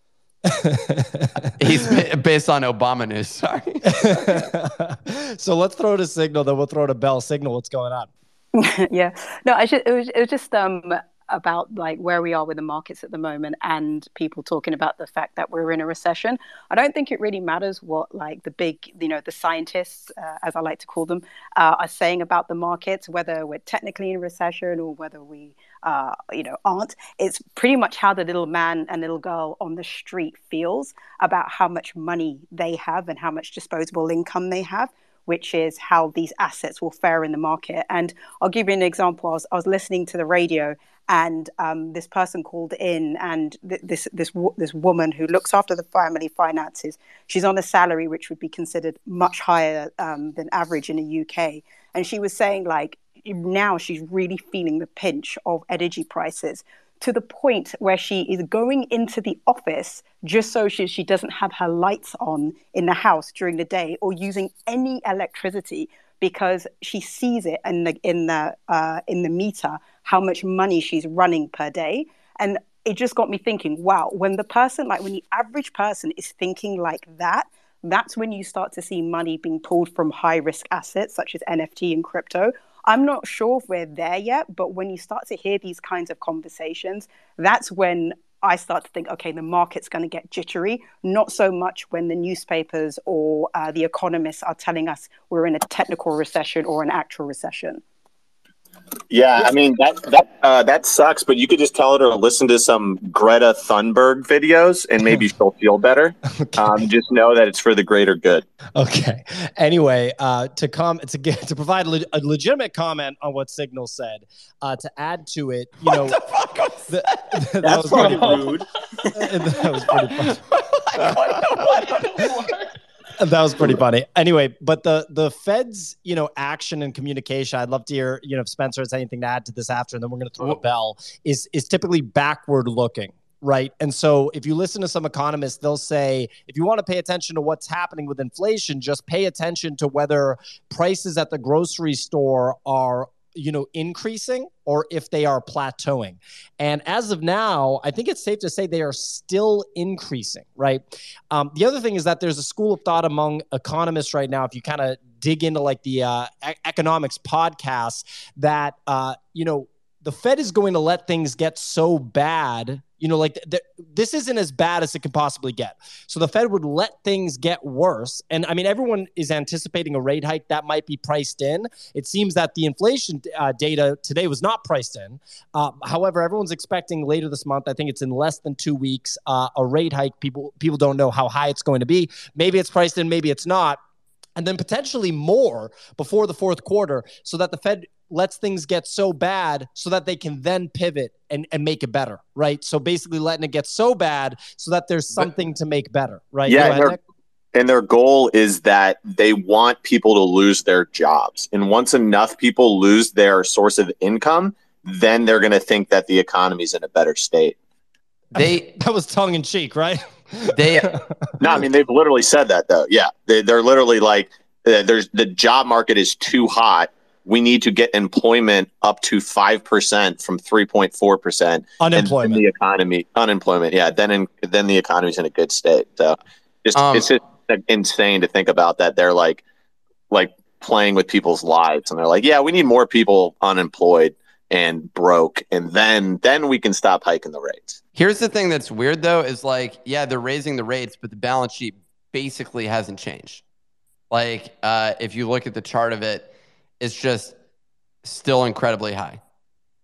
He's based on Obama news. Sorry. so let's throw to signal, then we'll throw to Bell. Signal, what's going on? yeah no I just, it was it was just um about like where we are with the markets at the moment and people talking about the fact that we're in a recession. I don't think it really matters what like the big you know the scientists uh, as i like to call them uh, are saying about the markets whether we're technically in recession or whether we uh, you know aren't. It's pretty much how the little man and little girl on the street feels about how much money they have and how much disposable income they have which is how these assets will fare in the market. And I'll give you an example. I was, I was listening to the radio, and um, this person called in, and th- this this this woman who looks after the family finances. She's on a salary which would be considered much higher um, than average in the UK, and she was saying like now she's really feeling the pinch of energy prices to the point where she is going into the office just so she, she doesn't have her lights on in the house during the day or using any electricity because she sees it in the in the uh, in the meter how much money she's running per day and it just got me thinking wow when the person like when the average person is thinking like that that's when you start to see money being pulled from high risk assets such as NFT and crypto. I'm not sure if we're there yet, but when you start to hear these kinds of conversations, that's when I start to think, okay, the market's going to get jittery. Not so much when the newspapers or uh, the economists are telling us we're in a technical recession or an actual recession. Yeah, I mean that that uh, that sucks, but you could just tell her to listen to some Greta Thunberg videos, and maybe she'll feel better. Okay. Um, just know that it's for the greater good. Okay. Anyway, uh, to come to get to provide le- a legitimate comment on what Signal said, uh, to add to it, you know, the- that That's was pretty pretty rude. that was pretty funny. that was pretty funny. Anyway, but the the Fed's you know action and communication. I'd love to hear you know if Spencer has anything to add to this after, and then we're going to throw a oh. bell. Is is typically backward looking. Right. And so if you listen to some economists, they'll say if you want to pay attention to what's happening with inflation, just pay attention to whether prices at the grocery store are you know increasing or if they are plateauing. And as of now i think it's safe to say they are still increasing right? Um, the other thing is that there's a school of thought among economists right now if you kind of dig into like the uh, economics podcast that uh, you know the fed is going to let things get so bad you know like th- th- this isn't as bad as it can possibly get so the fed would let things get worse and i mean everyone is anticipating a rate hike that might be priced in it seems that the inflation uh, data today was not priced in. Uh, however, everyone's expecting later this month. I think it's in less than two weeks. Uh, a rate hike. People people don't know how high it's going to be. Maybe it's priced in. Maybe it's not. And then potentially more before the fourth quarter, so that the Fed lets things get so bad, so that they can then pivot and, and make it better, right? So basically, letting it get so bad, so that there's something to make better, right? Yeah, Go and their, and their goal is that they want people to lose their jobs. And once enough people lose their source of income, then they're going to think that the economy's in a better state. They that was tongue in cheek, right? they No, I mean they've literally said that though. Yeah, they, they're literally like, uh, "There's the job market is too hot. We need to get employment up to five percent from three point four percent, Unemployment. the economy, unemployment. Yeah, then in, then the economy's in a good state. So, just Um, it's just insane to think about that. They're like, like playing with people's lives, and they're like, "Yeah, we need more people unemployed and broke, and then then we can stop hiking the rates." Here's the thing that's weird though is like, yeah, they're raising the rates, but the balance sheet basically hasn't changed. Like, uh, if you look at the chart of it, it's just still incredibly high.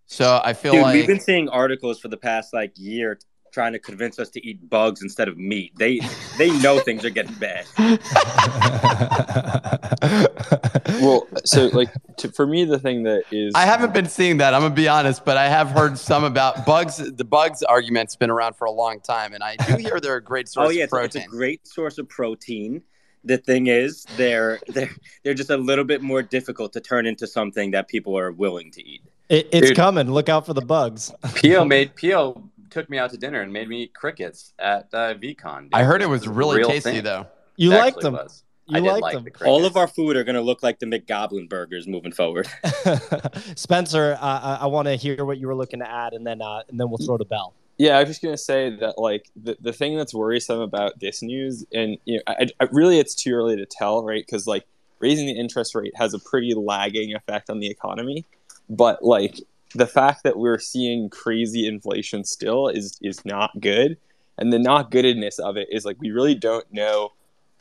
So I feel Dude, like we've been seeing articles for the past like year trying to convince us to eat bugs instead of meat. They they know things are getting bad. Well, so like to, for me, the thing that is I haven't been seeing that. I'm gonna be honest, but I have heard some about bugs. The bugs argument's been around for a long time, and I do hear they're a great oh, source oh yeah, of it's, it's a great source of protein. The thing is, they're they're they're just a little bit more difficult to turn into something that people are willing to eat. It, it's Dude. coming. Look out for the bugs. Pio made Pio took me out to dinner and made me eat crickets at uh, VeeCon. dude. I heard it was really real tasty thing. though. You It liked them. was. You I did liked like them. the. All of our food are going to look like the McGoblin burgers moving forward. Spencer, uh, I, I want to hear what you were looking to add, and then uh, and then we'll throw the bell. Yeah, I was just gonna say that like the, the thing that's worrisome about this news, and you know, I, I really it's too early to tell, right? Because like raising the interest rate has a pretty lagging effect on the economy, but like the fact that we're seeing crazy inflation still is is not good, and the not goodness of it is like we really don't know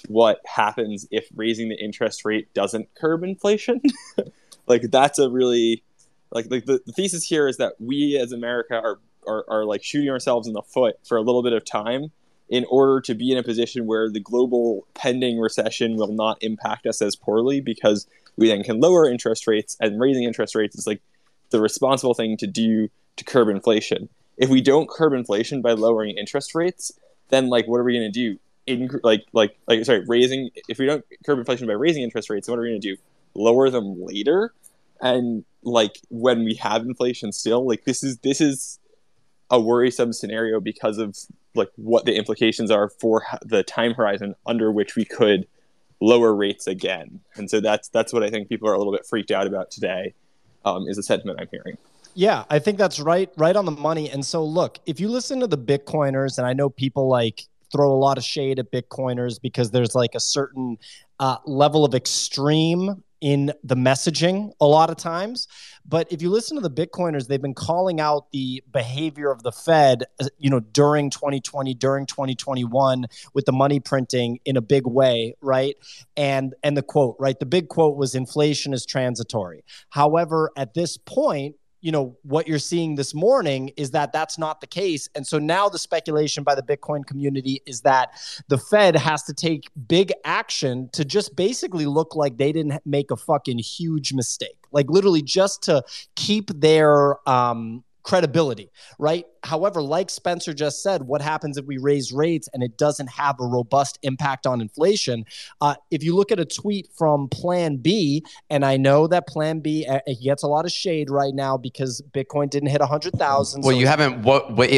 what happens if raising the interest rate doesn't curb inflation. like that's a really like like the, the thesis here is that we as America are are, are like shooting ourselves in the foot for a little bit of time in order to be in a position where the global pending recession will not impact us as poorly because we then can lower interest rates and raising interest rates is like the responsible thing to do to curb inflation. If we don't curb inflation by lowering interest rates, then like what are we going to do? In, like like like sorry, raising if we don't curb inflation by raising interest rates, what are we going to do? Lower them later? And like when we have inflation still, like this is this is a worrisome scenario because of like what the implications are for the time horizon under which we could lower rates again. And so that's that's what I think people are a little bit freaked out about today. Um, is the sentiment I'm hearing. Yeah, I think that's right, right on the money. And so, look, if you listen to the Bitcoiners, and I know people like throw a lot of shade at Bitcoiners because there's like a certain uh, level of extreme in the messaging a lot of times. But if you listen to the Bitcoiners, they've been calling out the behavior of the Fed, uh, you know, during 2020, during 2021 with the money printing in a big way, right? And and the quote, right? The big quote was inflation is transitory. However, at this point, you know what you're seeing this morning is that that's not the case and so now the speculation by the bitcoin community is that the fed has to take big action to just basically look like they didn't make a fucking huge mistake like literally just to keep their um credibility, right? However, like Spencer just said, what happens if we raise rates and it doesn't have a robust impact on inflation? Uh, if you look at a tweet from Plan B, and I know that Plan B uh, gets a lot of shade right now because Bitcoin didn't hit 100,000. Well, so you haven't wa-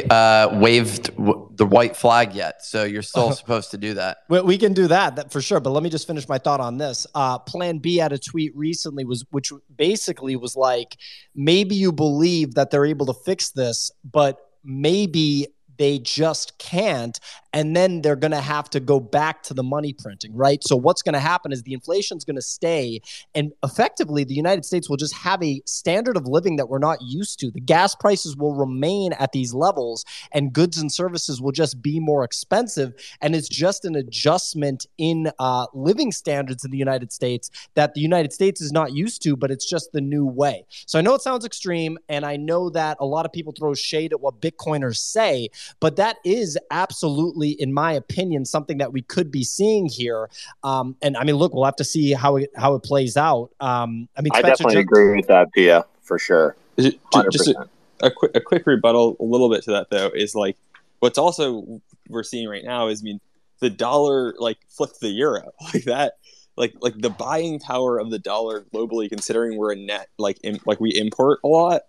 uh, waved w- the white flag yet, so you're still supposed to do that. We, we can do that, that for sure. But let me just finish my thought on this. Uh, Plan B had a tweet recently was which basically was like maybe you believe that they're able to fix this, but maybe they just can't and then they're going to have to go back to the money printing right? So what's going to happen is the inflation's going to stay and effectively the united states will just have a standard of living that we're not used to. The gas prices will remain at these levels and goods and services will just be more expensive and it's just an adjustment in uh, living standards in the united states that the united states is not used to but it's just the new way. So i know it sounds extreme and i know that a lot of people throw shade at what bitcoiners say but that is absolutely, in my opinion, something that we could be seeing here. Um, and I mean, look, we'll have to see how it how it plays out. Um, I mean, I definitely just- agree with that, Pia, for sure. Ju- ju- Just a, a quick a quick rebuttal, a little bit to that though, is like what's also we're seeing right now is I mean the dollar like flipped the euro like that like like the buying power of the dollar globally considering we're a net like in, like we import a lot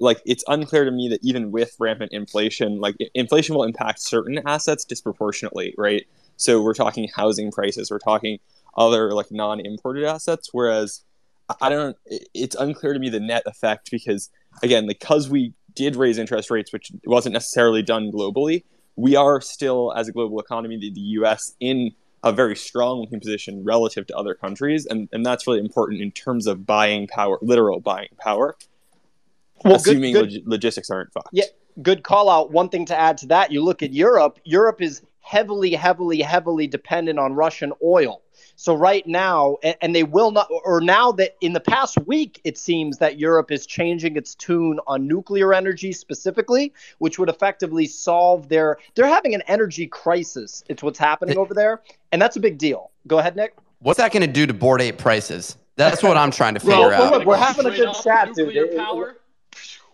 like it's unclear to me that even with rampant inflation like inflation will impact certain assets disproportionately right? So we're talking housing prices we're talking other like non-imported assets whereas I- don't it- it's unclear to me the net effect because again because we did raise interest rates which wasn't necessarily done globally we are still as a global economy the, the us in a very strong looking position relative to other countries and, and that's really important in terms of buying power literal buying power Well, good- assuming good- log- logistics aren't fucked Yeah, good call out. One thing to add to that, you look at Europe. Europe is heavily, heavily, heavily dependent on Russian oil. So right now, a- and they will not, or now that in the past week, it seems that Europe is changing its tune on nuclear energy specifically, which would effectively solve their. They're having an energy crisis. It's what's happening over there, and that's a big deal. Go ahead, Nick. What's that going to do to Bored Ape prices? That's what I'm trying to figure well, out. look, we're having a good chat, dude. Power.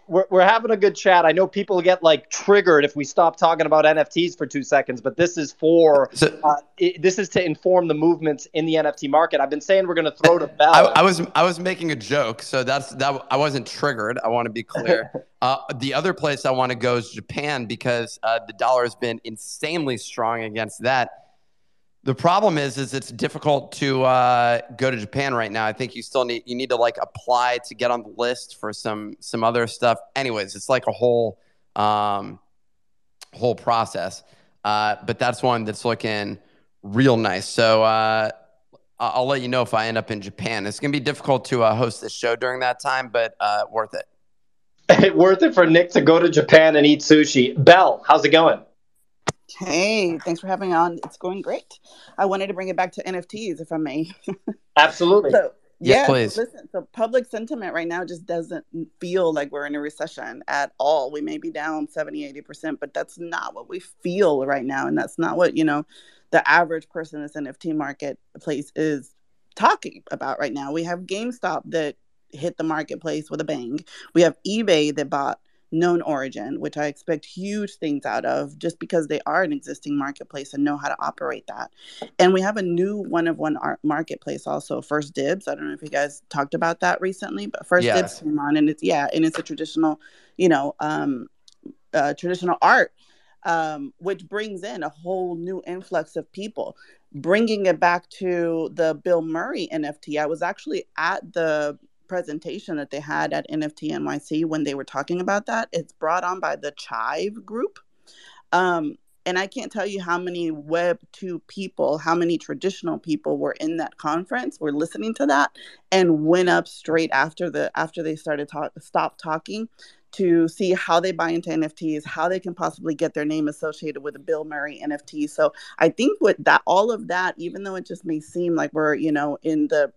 We're, we're having a good chat. I know people get like triggered if we stop talking about NFTs for two seconds, but this is for uh, it, this is to inform the movements in the NFT market. I've been saying we're going to throw to Bell. I, I was I was making a joke, so that's that. I wasn't triggered. I want to be clear. uh, the other place I want to go is Japan because uh, the dollar has been insanely strong against that. The problem is, is it's difficult to uh, go to Japan right now. I think you still need you need to like apply to get on the list for some some other stuff. Anyways, it's like a whole um, whole process. Uh, but that's one that's looking real nice. So uh, I'll let you know if I end up in Japan. It's gonna be difficult to uh, host this show during that time, but uh, worth it. Worth it for Nick to go to Japan and eat sushi. Bell, how's it going? Hey, thanks for having me on. It's going great. I wanted to bring it back to NFTs, if I may. Absolutely. So, Yes, yeah, please. Listen, so public sentiment right now just doesn't feel like we're in a recession at all. We may be down 70, 80%, but that's not what we feel right now. And that's not what, you know, the average person in this NFT marketplace is talking about right now. We have GameStop that hit the marketplace with a bang. We have eBay that bought KnownOrigin, which I expect huge things out of just because they are an existing marketplace and know how to operate that. And we have a new one of one art marketplace also, First Dibs. I don't know if you guys talked about that recently, but First. Dibs came on and it's yeah, and it's a traditional, you know, um uh, traditional art um, which brings in a whole new influx of people. Bringing it back to the Bill Murray NFT, I was actually at the presentation that they had at NFT NYC when they were talking about that. It's brought on by the Chive Group. Um, And I can't tell you how many Web 2 people, how many traditional people were in that conference, were listening to that, and went up straight after the after they started talk stopped talking to see how they buy into NFTs, how they can possibly get their name associated with a Bill Murray NFT. So I think with that, all of that, even though it just may seem like we're, you know, in the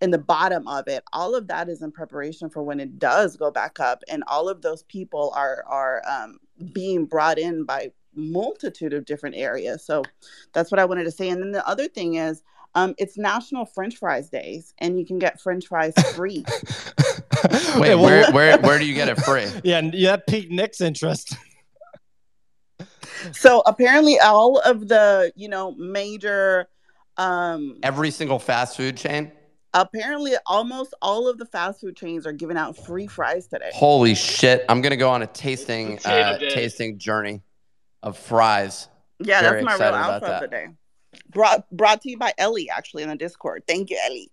in the bottom of it all of that is in preparation for when it does go back up and all of those people are are um, being brought in by multitude of different areas so that's what i wanted to say and then the other thing is um, it's national french fries days and you can get french fries free Wait, where, where, where do you get it free? Yeah, and yeah, that piqued Nick's interest. so apparently all of the you know major um Every single fast food chain? Apparently almost all of the fast food chains are giving out free fries today Holy shit! I'm gonna go on a tasting uh, day. tasting journey of fries. yeah Very that's my real excited about of the that. day brought brought to you by ellie actually in the discord thank you ellie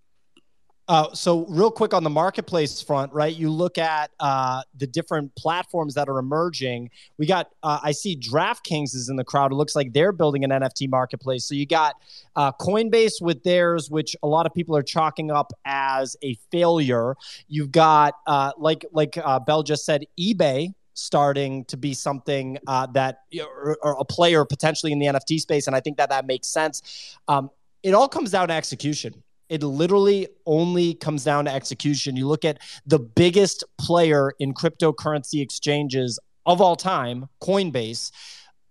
Uh, so real quick on the marketplace front, right? You look at uh, the different platforms that are emerging. We got, uh, I see DraftKings is in the crowd. It looks like they're building an NFT marketplace. So you got uh, Coinbase with theirs, which a lot of people are chalking up as a failure. You've got, uh, like like uh, Bell just said, eBay starting to be something that or, or a player potentially in the NFT space, and I think that that makes sense. Um, it all comes down to execution. It literally only comes down to execution. You look at the biggest player in cryptocurrency exchanges of all time, Coinbase,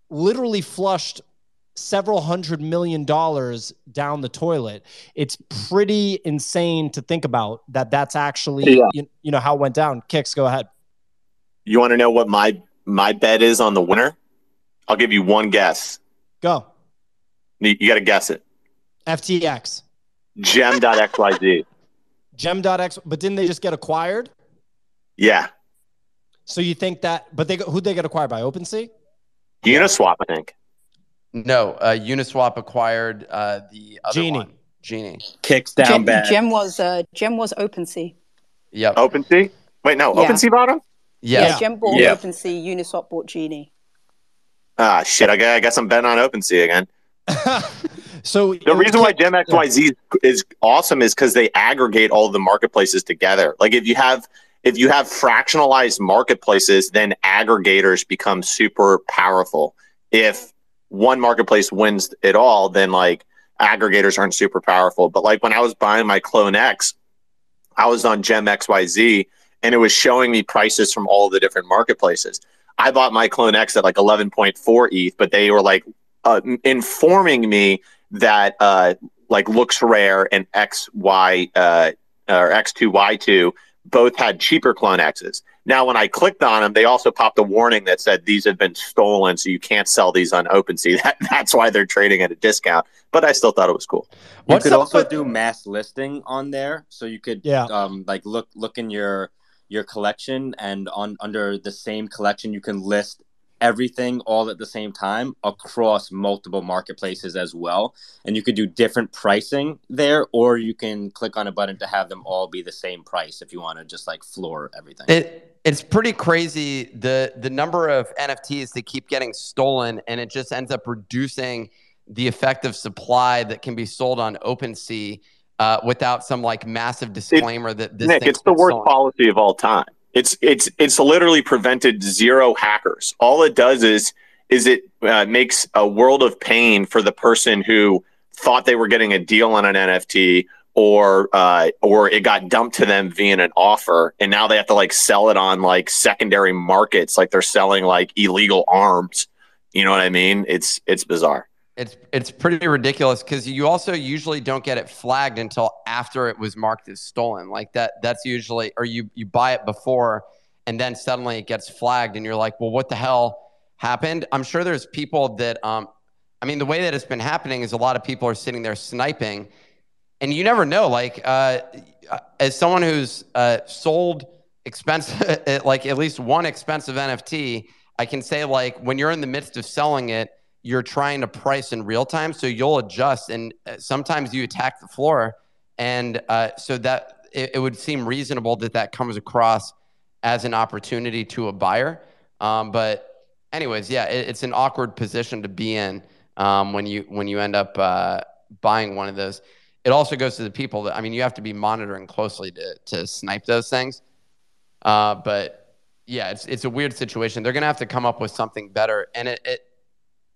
literally flushed several hundred million dollars down the toilet. It's pretty insane to think about that that's actually Yeah. you, you know how it went down. Kicks, go ahead. You want to know what my my bet is on the winner? I'll give you one guess. Go. You, you got to guess it. FTX. Gem.xyz. Gem.x, but didn't they just get acquired? Yeah. So you think that but they who'd they get acquired by? OpenSea? Uniswap, I think. No, uh, Uniswap acquired uh, the other Genie. one. Genie. Kicks down Gem, bad. Gem was uh, Gem was OpenSea. Yep. OpenSea? Wait, no. Yeah. OpenSea bought him? Yeah, Yes. Gem bought Yeah. OpenSea. Uniswap bought Genie. Ah, shit. I guess, I guess I'm betting on OpenSea again. so The reason why Gem XYZ is awesome is because they aggregate all the marketplaces together. Like if you have if you have fractionalized marketplaces, then aggregators become super powerful. If one marketplace wins it all, then like aggregators aren't super powerful. But like when I was buying my Clone X, I was on Gem XYZ and it was showing me prices from all the different marketplaces. I bought my Clone X at like 11.4 ETH, but they were like uh, informing me that uh, like LooksRare and XY uh, or X2Y2 both had cheaper Clone X's. Now, when I clicked on them, they also popped a warning that said these have been stolen, so you can't sell these on OpenSea. That, that's why they're trading at a discount. But I still thought it was cool. You What's could also with- do mass listing on there, so you could Yeah. um like look look in your your collection and on under the same collection you can list everything all at the same time across multiple marketplaces as well and you could do different pricing there or you can click on a button to have them all be the same price if you want to just like floor everything It it's pretty crazy the the number of NFTs that keep getting stolen, and it just ends up reducing the effective supply that can be sold on OpenSea uh, without some like massive disclaimer that this Nick, thing's it's the worst stolen. policy of all time. It's it's it's literally prevented zero hackers. All it does is is it uh, makes a world of pain for the person who thought they were getting a deal on an NFT or uh, or it got dumped to them via an offer, and now they have to like sell it on like secondary markets, like they're selling like illegal arms. You know what I mean? It's it's bizarre. It's it's pretty ridiculous because you also usually don't get it flagged until after it was marked as stolen. Like that that's usually or you you buy it before and then suddenly it gets flagged and you're like, well, what the hell happened? I'm sure there's people that um I mean the way that it's been happening is a lot of people are sitting there sniping and you never know. Like uh as someone who's uh sold expensive like at least one expensive NFT, I can say like when you're in the midst of selling it you're trying to price in real time so you'll adjust and uh, sometimes you attack the floor and uh, so that it, it would seem reasonable that that comes across as an opportunity to a buyer um, but anyways, yeah, it, it's an awkward position to be in um, when you when you end up uh, buying one of those. It also goes to the people that I mean, you have to be monitoring closely to to snipe those things. Uh, but yeah, it's it's a weird situation. They're gonna have to come up with something better. And it, it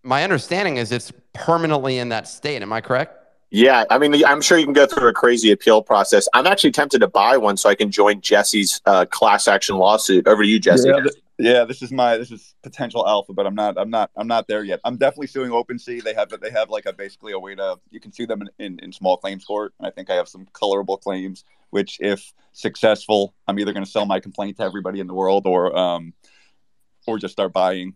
my understanding is it's permanently in that state. Am I correct? Yeah, I mean, I'm sure you can go through a crazy appeal process. I'm actually tempted to buy one so I can join Jesse's uh, class action lawsuit. Over to you, Jesse. Yeah, th- yeah, this is my this is potential alpha, but I'm not I'm not I'm not there yet. I'm definitely suing OpenSea. They have they have like a basically a way to you can sue them in, in, in small claims court, and I think I have some colorable claims. Which, if successful, I'm either going to sell my complaint to everybody in the world, or um, or just start buying.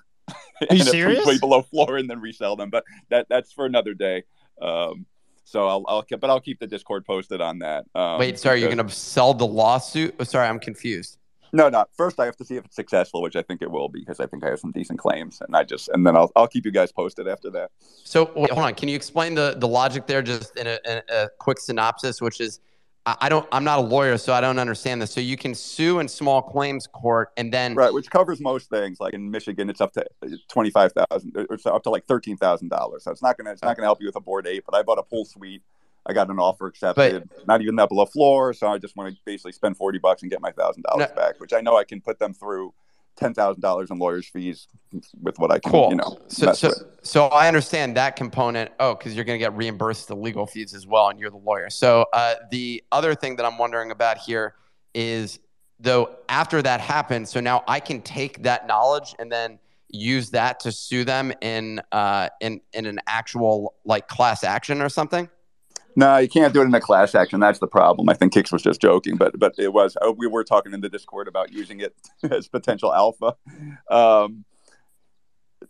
Are you serious? Way below floor and then resell them, but that that's for another day. Um, so I'll, I'll but I'll keep the Discord posted on that. Um, Wait, sorry, you're going to sell the lawsuit? Oh, sorry, I'm confused. No, no. First, I have to see if it's successful, which I think it will, because I think I have some decent claims, and I just and then I'll I'll keep you guys posted after that. So wait, hold on. Can you explain the the logic there, just in a, in a quick synopsis? Which is, I, don't. I'm not a lawyer, so I don't understand this. So you can sue in small claims court, and then right, which covers most things. Like in Michigan, it's up to uh, twenty five thousand. It's up to like thirteen thousand dollars. So it's not gonna it's not gonna help you with a Bored Ape. But I bought a pull suite I got an offer accepted, but, not even that below floor. So I just want to basically spend 40 bucks and get my thousand dollars back, which I know I can put them through ten thousand dollars in lawyers' fees with what I can, cool. you know. So, so, so, I understand that component. Oh, because you're going to get reimbursed the legal fees as well, and you're the lawyer. So uh, the other thing that I'm wondering about here is, though, after that happens, so now I can take that knowledge and then use that to sue them in uh, in in an actual like class action or something. No, you can't do it in a class action. That's the problem. I think Kicks was just joking, but but it was. Uh, we were talking in the Discord about using it as potential alpha, um,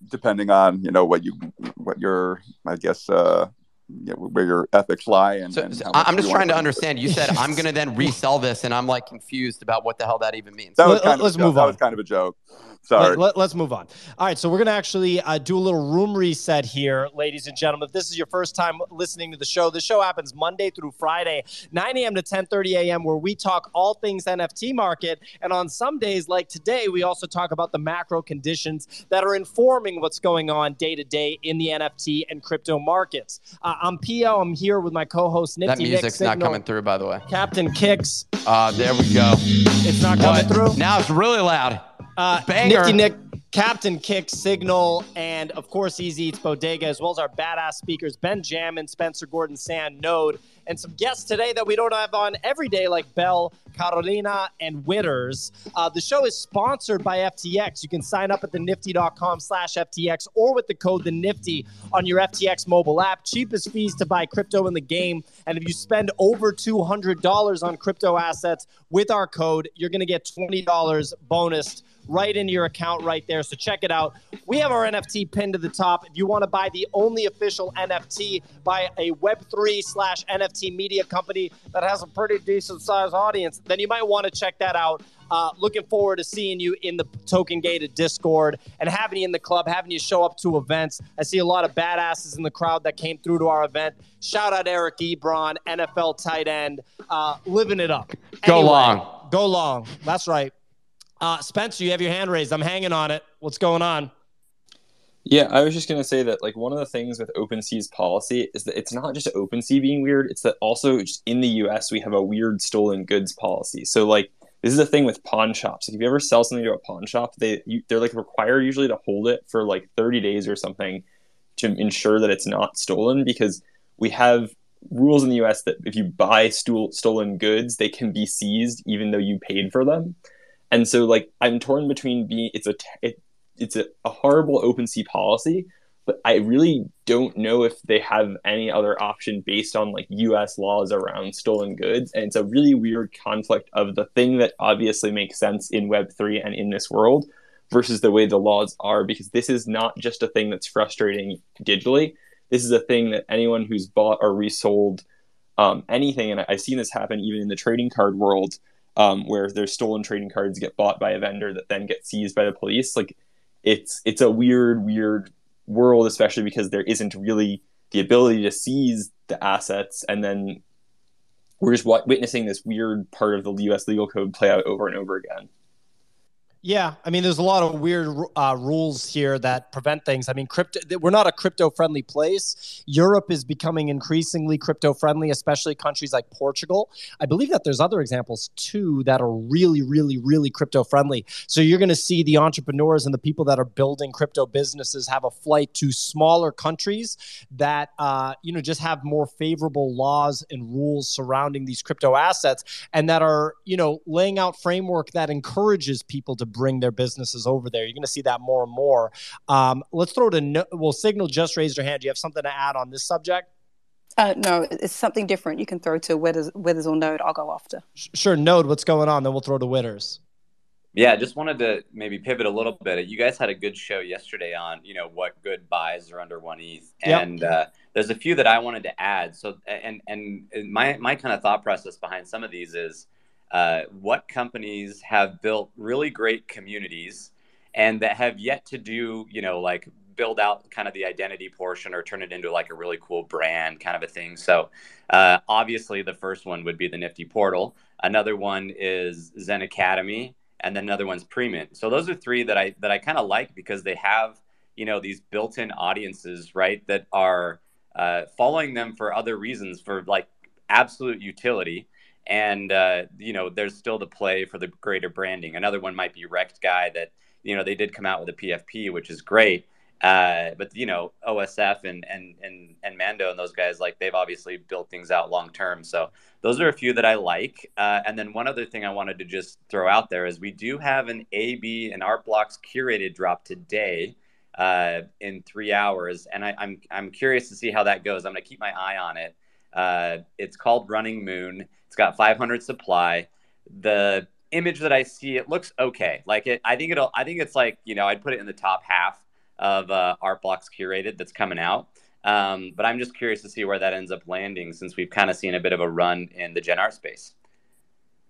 depending on you know what you what your I guess uh, you know, where your ethics lie. And, so, and I'm just trying to understand. You said I'm going to then resell this, and I'm like confused about what the hell that even means. That was kind Let's of move that on. That was kind of a joke. Sorry. Let, us move on. All right, so we're going to actually uh, do a little room reset here, ladies and gentlemen. If this is your first time listening to the show, the show happens Monday through Friday, 9 a.m. to 10:30 a.m., where we talk all things NFT market. And on some days, like today, we also talk about the macro conditions that are informing what's going on day to day in the NFT and crypto markets. Uh, I'm Pio. I'm here with my co-host Nifty that Nick music's not Signal, coming through, by the way. Captain Kicks. Uh, there we go. It's not coming What? through. Now it's really loud. Uh, Nifty Nick, Captain Kick, Signal, and of course Easy Eats Bodega, as well as our badass speakers Ben Jammin, Spencer Gordon, Sand, Node, and some guests today that we don't have on every day, like Bell, Carolina, and Witters. Uh, the show is sponsored by FTX. You can sign up at the nifty.com slash FTX or with the code the Nifty on your FTX mobile app. Cheapest fees to buy crypto in the game. And if you spend over $200 on crypto assets with our code, you're going to get $20 bonus right into your account right there. So check it out. We have our NFT pinned to the top. If you want to buy the only official NFT by a Web3 slash NFT media company that has a pretty decent sized audience, then you might want to check that out. Uh, looking forward to seeing you in the token gated Discord and having you in the club, having you show up to events. I see a lot of badasses in the crowd that came through to our event. Shout out Eric Ebron, NFL tight end, uh, living it up. Go Anyway, long. Go long. That's right. Uh, Spencer, you have your hand raised. I'm hanging on it. What's going on? Yeah, I was just gonna say that like one of the things with OpenSea's policy is that it's not just OpenSea being weird; it's that also just in the U.S. we have a weird stolen goods policy. So like this is a thing with pawn shops. Like, if you ever sell something to a pawn shop, they you, they're like required usually to hold it for like 30 days or something to ensure that it's not stolen because we have rules in the U.S. that if you buy stool, stolen goods, they can be seized even though you paid for them. And so like I'm torn between being it's a it, it's a, a horrible OpenSea policy, but I really don't know if they have any other option based on like US laws around stolen goods. And it's a really weird conflict of the thing that obviously makes sense in Web3 and in this world versus the way the laws are, because this is not just a thing that's frustrating digitally. This is a thing that anyone who's bought or resold um, anything, and I've seen this happen even in the trading card world, um, where their stolen trading cards get bought by a vendor that then gets seized by the police. Like it's it's a weird, weird world, especially because there isn't really the ability to seize the assets, and then we're just witnessing this weird part of the U.S. legal code play out over and over again. Yeah, I mean, there's a lot of weird uh, rules here that prevent things. I mean, crypto. We're not a crypto-friendly place. Europe is becoming increasingly crypto-friendly, especially countries like Portugal. I believe that there's other examples too that are really, really, really crypto-friendly. So you're going to see the entrepreneurs and the people that are building crypto businesses have a flight to smaller countries that uh, you know just have more favorable laws and rules surrounding these crypto assets, and that are you know laying out framework that encourages people to bring their businesses over there. You're going to see that more and more. Um, let's throw to no- well, Signal just raised your hand. Do you have something to add on this subject? Uh, no, it's something different. You can throw to Withers, Withers or Node. I'll go after. Sure, Node. What's going on? Then we'll throw to Withers. Yeah, just wanted to maybe pivot a little bit. You guys had a good show yesterday on you know what good buys are under one ETH, and yep. uh, there's a few that I wanted to add. So and and my my kind of thought process behind some of these is uh, what companies have built really great communities and that have yet to do, you know, like build out kind of the identity portion or turn it into like a really cool brand kind of a thing. So, uh, obviously, the first one would be the Nifty Portal. Another one is ZenAcademy, and then another one's Premint. So those are three that I that I kind of like because they have you know these built-in audiences, right, that are uh, following them for other reasons, for like absolute utility and uh, you know there's still the play for the greater branding. Another one might be Rektguy that you know they did come out with a PFP, which is great. Uh, but you know OSF and and and and Mando and those guys like they've obviously built things out long term. So those are a few that I like. Uh, and then one other thing I wanted to just throw out there is we do have an AB and Art Blocks curated drop today uh, in three hours, and I, I'm I'm curious to see how that goes. I'm gonna keep my eye on it. Uh, it's called Running Moon. It's got 500 supply. The image that I see, it looks okay. Like it, I think it'll. I think it's like you know, I'd put it in the top half of uh, Art Blocks curated that's coming out. Um, but I'm just curious to see where that ends up landing since we've kind of seen a bit of a run in the Gen Art space.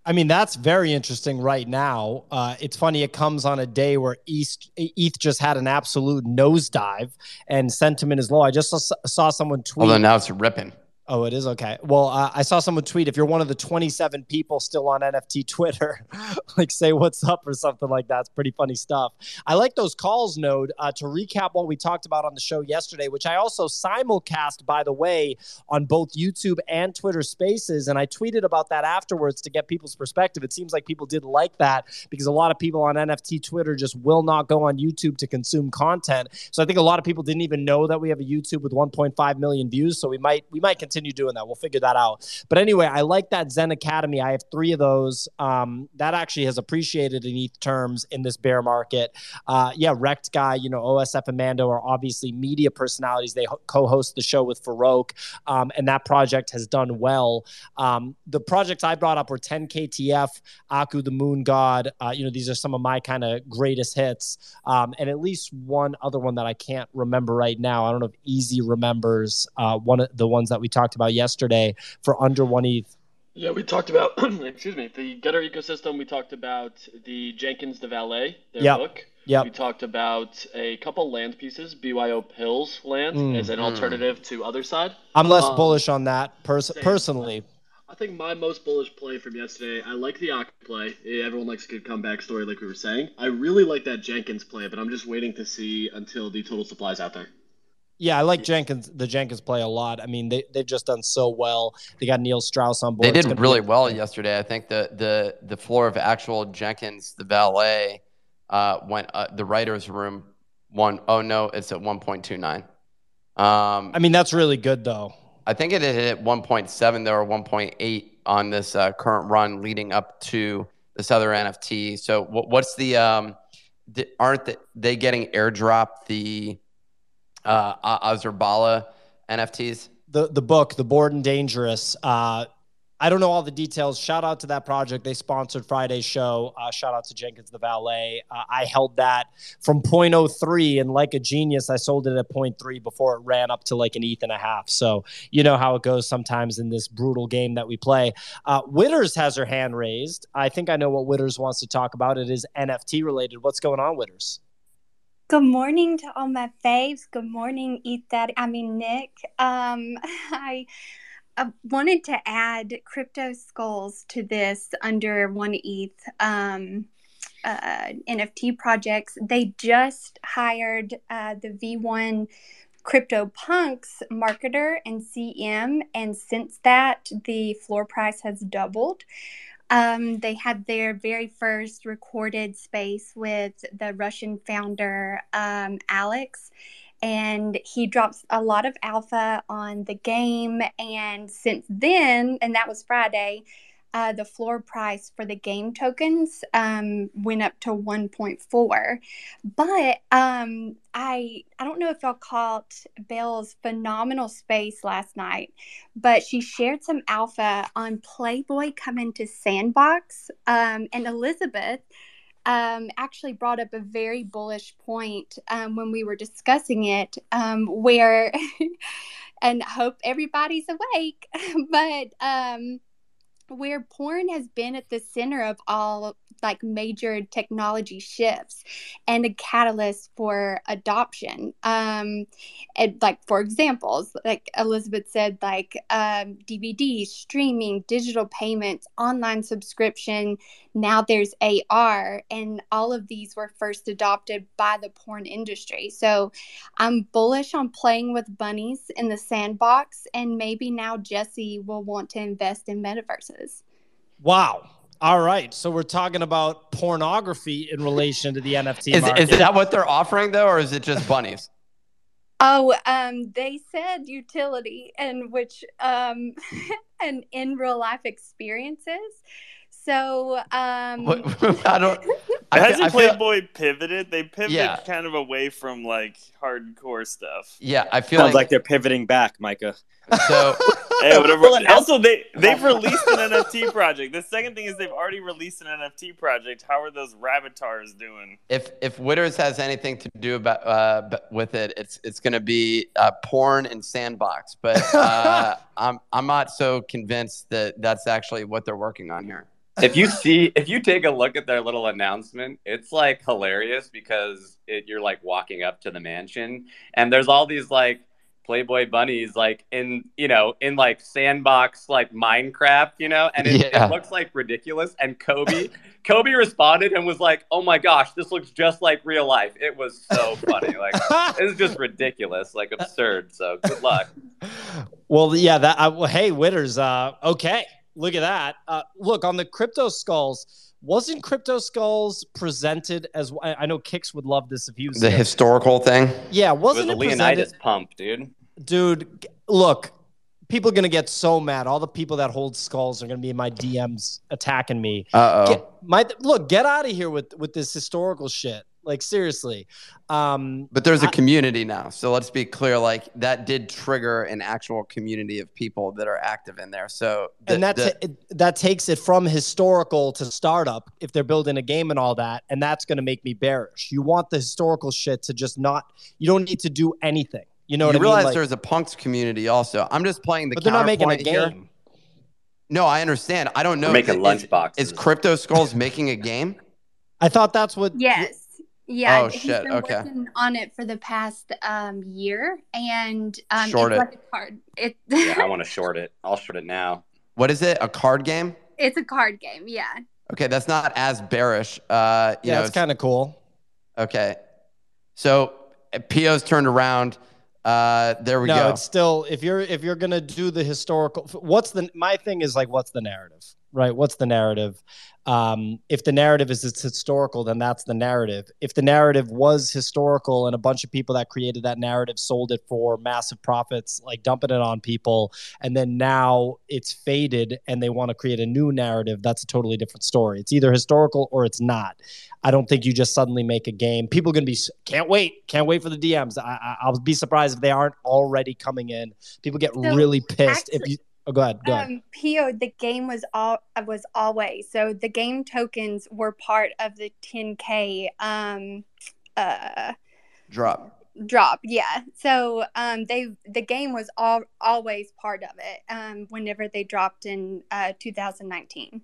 I mean, that's very interesting right now. Uh, it's funny, it comes on a day where East, ETH just had an absolute nosedive and sentiment is low. I just saw, saw someone tweet. Although now it's ripping. Oh, it is okay. Well, uh, I saw someone tweet if you're one of the 27 people still on NFT Twitter, like say what's up or something like that. It's pretty funny stuff. I like those calls, Node. Uh, to recap what we talked about on the show yesterday, which I also simulcast, by the way, on both YouTube and Twitter Spaces, and I tweeted about that afterwards to get people's perspective. It seems like people did like that because a lot of people on NFT Twitter just will not go on YouTube to consume content. So I think a lot of people didn't even know that we have a YouTube with 1.5 million views. So we might we might continue continue doing that. We'll figure that out. But anyway, I like that ZenAcademy. I have three of those. Um, that actually has appreciated in ETH terms in this bear market. Uh, yeah, Rektguy, you know, OSF and Mando are obviously media personalities. They ho- co-host the show with Farokh, um, and that project has done well. Um, the projects I brought up were 10KTF, Aku the Moon God. Uh, you know, these are some of my kind of greatest hits, um, and at least one other one that I can't remember right now. I don't know if Easy remembers uh, one of the ones that we talked talked about yesterday for under one ETH. Yeah, we talked about excuse me the Gutter ecosystem. We talked about the Jenkins the Valet, their yep. book. Yeah. We talked about a couple land pieces, BYO Pills land mm. as an alternative to Otherside. I'm less um, bullish on that pers- personally. I think my most bullish play from yesterday. I like the Ak play. Everyone likes a good comeback story, like we were saying. I really like that Jenkins play, but I'm just waiting to see until the total supply's out there. Yeah, I like Jenkins. The Jenkins play a lot. I mean, they they've just done so well. They got Neil Strauss on board. They did really well yesterday. I think the the the floor of actual Jenkins, the valet, uh, went uh, the writers' room one. Oh no, it's at one point two nine. Um, I mean, that's really good though. I think it hit 1.7 there or 1.8 on this uh, current run leading up to this other NFT. So what's the um, aren't they getting airdropped the uh, Azurbala NFTs? The the book, The Bored and Dangerous. Uh, I don't know all the details. Shout out to that project. They sponsored Friday's show. Uh, shout out to Jenkins the Valet. Uh, I held that from 0.03 and like a genius, I sold it at 0.3 before it ran up to like an ETH and a half. So you know how it goes sometimes in this brutal game that we play. Uh, Witters has her hand raised. I think I know what Witters wants to talk about. It is NFT related. What's going on, Witters? Good morning to all my faves. Good morning, That. I mean, Nick. Um, I, I wanted to add CryptoSkulls to this under one ETH. Um, uh, NFT projects. They just hired uh, the V1 CryptoPunks marketer and CM, and since that, the floor price has doubled. Um, they had their very first recorded space with the Russian founder um, Alex, and he drops a lot of alpha on the game. And since then, and that was Friday, uh, the floor price for the game tokens um, went up to 1.4. But um, I I don't know if y'all caught Belle's phenomenal space last night, but she shared some alpha on Playboy coming to Sandbox, um, and Elizabeth. Um, actually brought up a very bullish point um, when we were discussing it, um, where, and hope everybody's awake, but where porn has been at the center of all like major technology shifts and a catalyst for adoption. Um and like for examples like elizabeth said like um dvd streaming digital payments online subscription now there's ar and all of these were first adopted by the porn industry. So i'm bullish on playing with bunnies in the sandbox and maybe now jesse will want to invest in metaverses. Wow. All right. So we're talking about pornography in relation to the NFT Is, market. is that what they're offering though, or is it just bunnies? Oh, um, they said utility, and which um, and in real life experiences. So um, What- I don't. I, Hasn't feel- I feel, Playboy pivoted? They pivoted Yeah. kind of away from like hardcore stuff. yeah, I feel Sounds like, like they're pivoting back, Micah. so. Hey, whatever. Also, they they've released an NFT project. The second thing is they've already released an NFT project. How are those Rabbitars doing? If if Witters has anything to do about uh, with it, it's it's going to be uh, porn and sandbox. But uh, I'm I'm not so convinced that that's actually what they're working on here. If you see if you take a look at their little announcement it's like hilarious because it, you're like walking up to the mansion and there's all these like playboy bunnies like in you know in like sandbox like minecraft you know and it, Yeah. it looks like ridiculous and kobe kobe responded and was like oh my gosh this looks just like real life it was so funny like it's just ridiculous like absurd so good luck Well, yeah, that. I, well, hey, Witters. Uh, okay, look at that. Uh, look on the CryptoSkulls. Wasn't CryptoSkulls presented as? I, I know Kicks would love this if he was The here. historical thing. Yeah, it was wasn't a it, leonidas presented? pump dude Dude, look, people are gonna get so mad. All the people that hold skulls are gonna be in my DMs attacking me. Uh Get, oh. my look, get out of here with with this historical shit. Like seriously. Um, But there's a I- community now, so let's be clear. Like that did trigger an actual community of people that are active in there. So the, and that the- that takes it from historical to startup if they're building a game and all that and that's going to make me bearish you want the historical shit to just not you don't need to do anything you know you what i mean realize Like- there's a punks community also. I'm just playing the. but they're not making a counterpoint here. game No, I understand. I don't know. We're making Is- Is CryptoSkulls making a game? i thought that's what Yes. Yeah. Oh, he's shit, been okay. working on it for the past um, year, and um, Short it's it. like a card. It, yeah i want to short it i'll short it now What is it? A card game? it's a card game. Yeah. Okay, that's not as bearish. Uh, you yeah know, it's kind of cool okay. So PO's turned around. Uh, there we no go. it's still if you're if you're gonna do the historical what's the my thing is like what's the narrative right what's the narrative um if the narrative is it's historical then that's the narrative if the narrative was historical and a bunch of people that created that narrative sold it for massive profits like dumping it on people and then now it's faded and they want to create a new narrative that's a totally different story it's either historical or it's not I don't think you just suddenly make a game. People are going to be can't wait, can't wait for the DMs. I, I, I'll be surprised if they aren't already coming in. People get So, really pissed if you. Oh, go ahead, go ahead. Um, Pio, the game was all was always so the game tokens were part of the 10k um, uh, Drop. drop. Yeah, so um, they the game was all always part of it. Um, whenever they dropped in uh, 2019.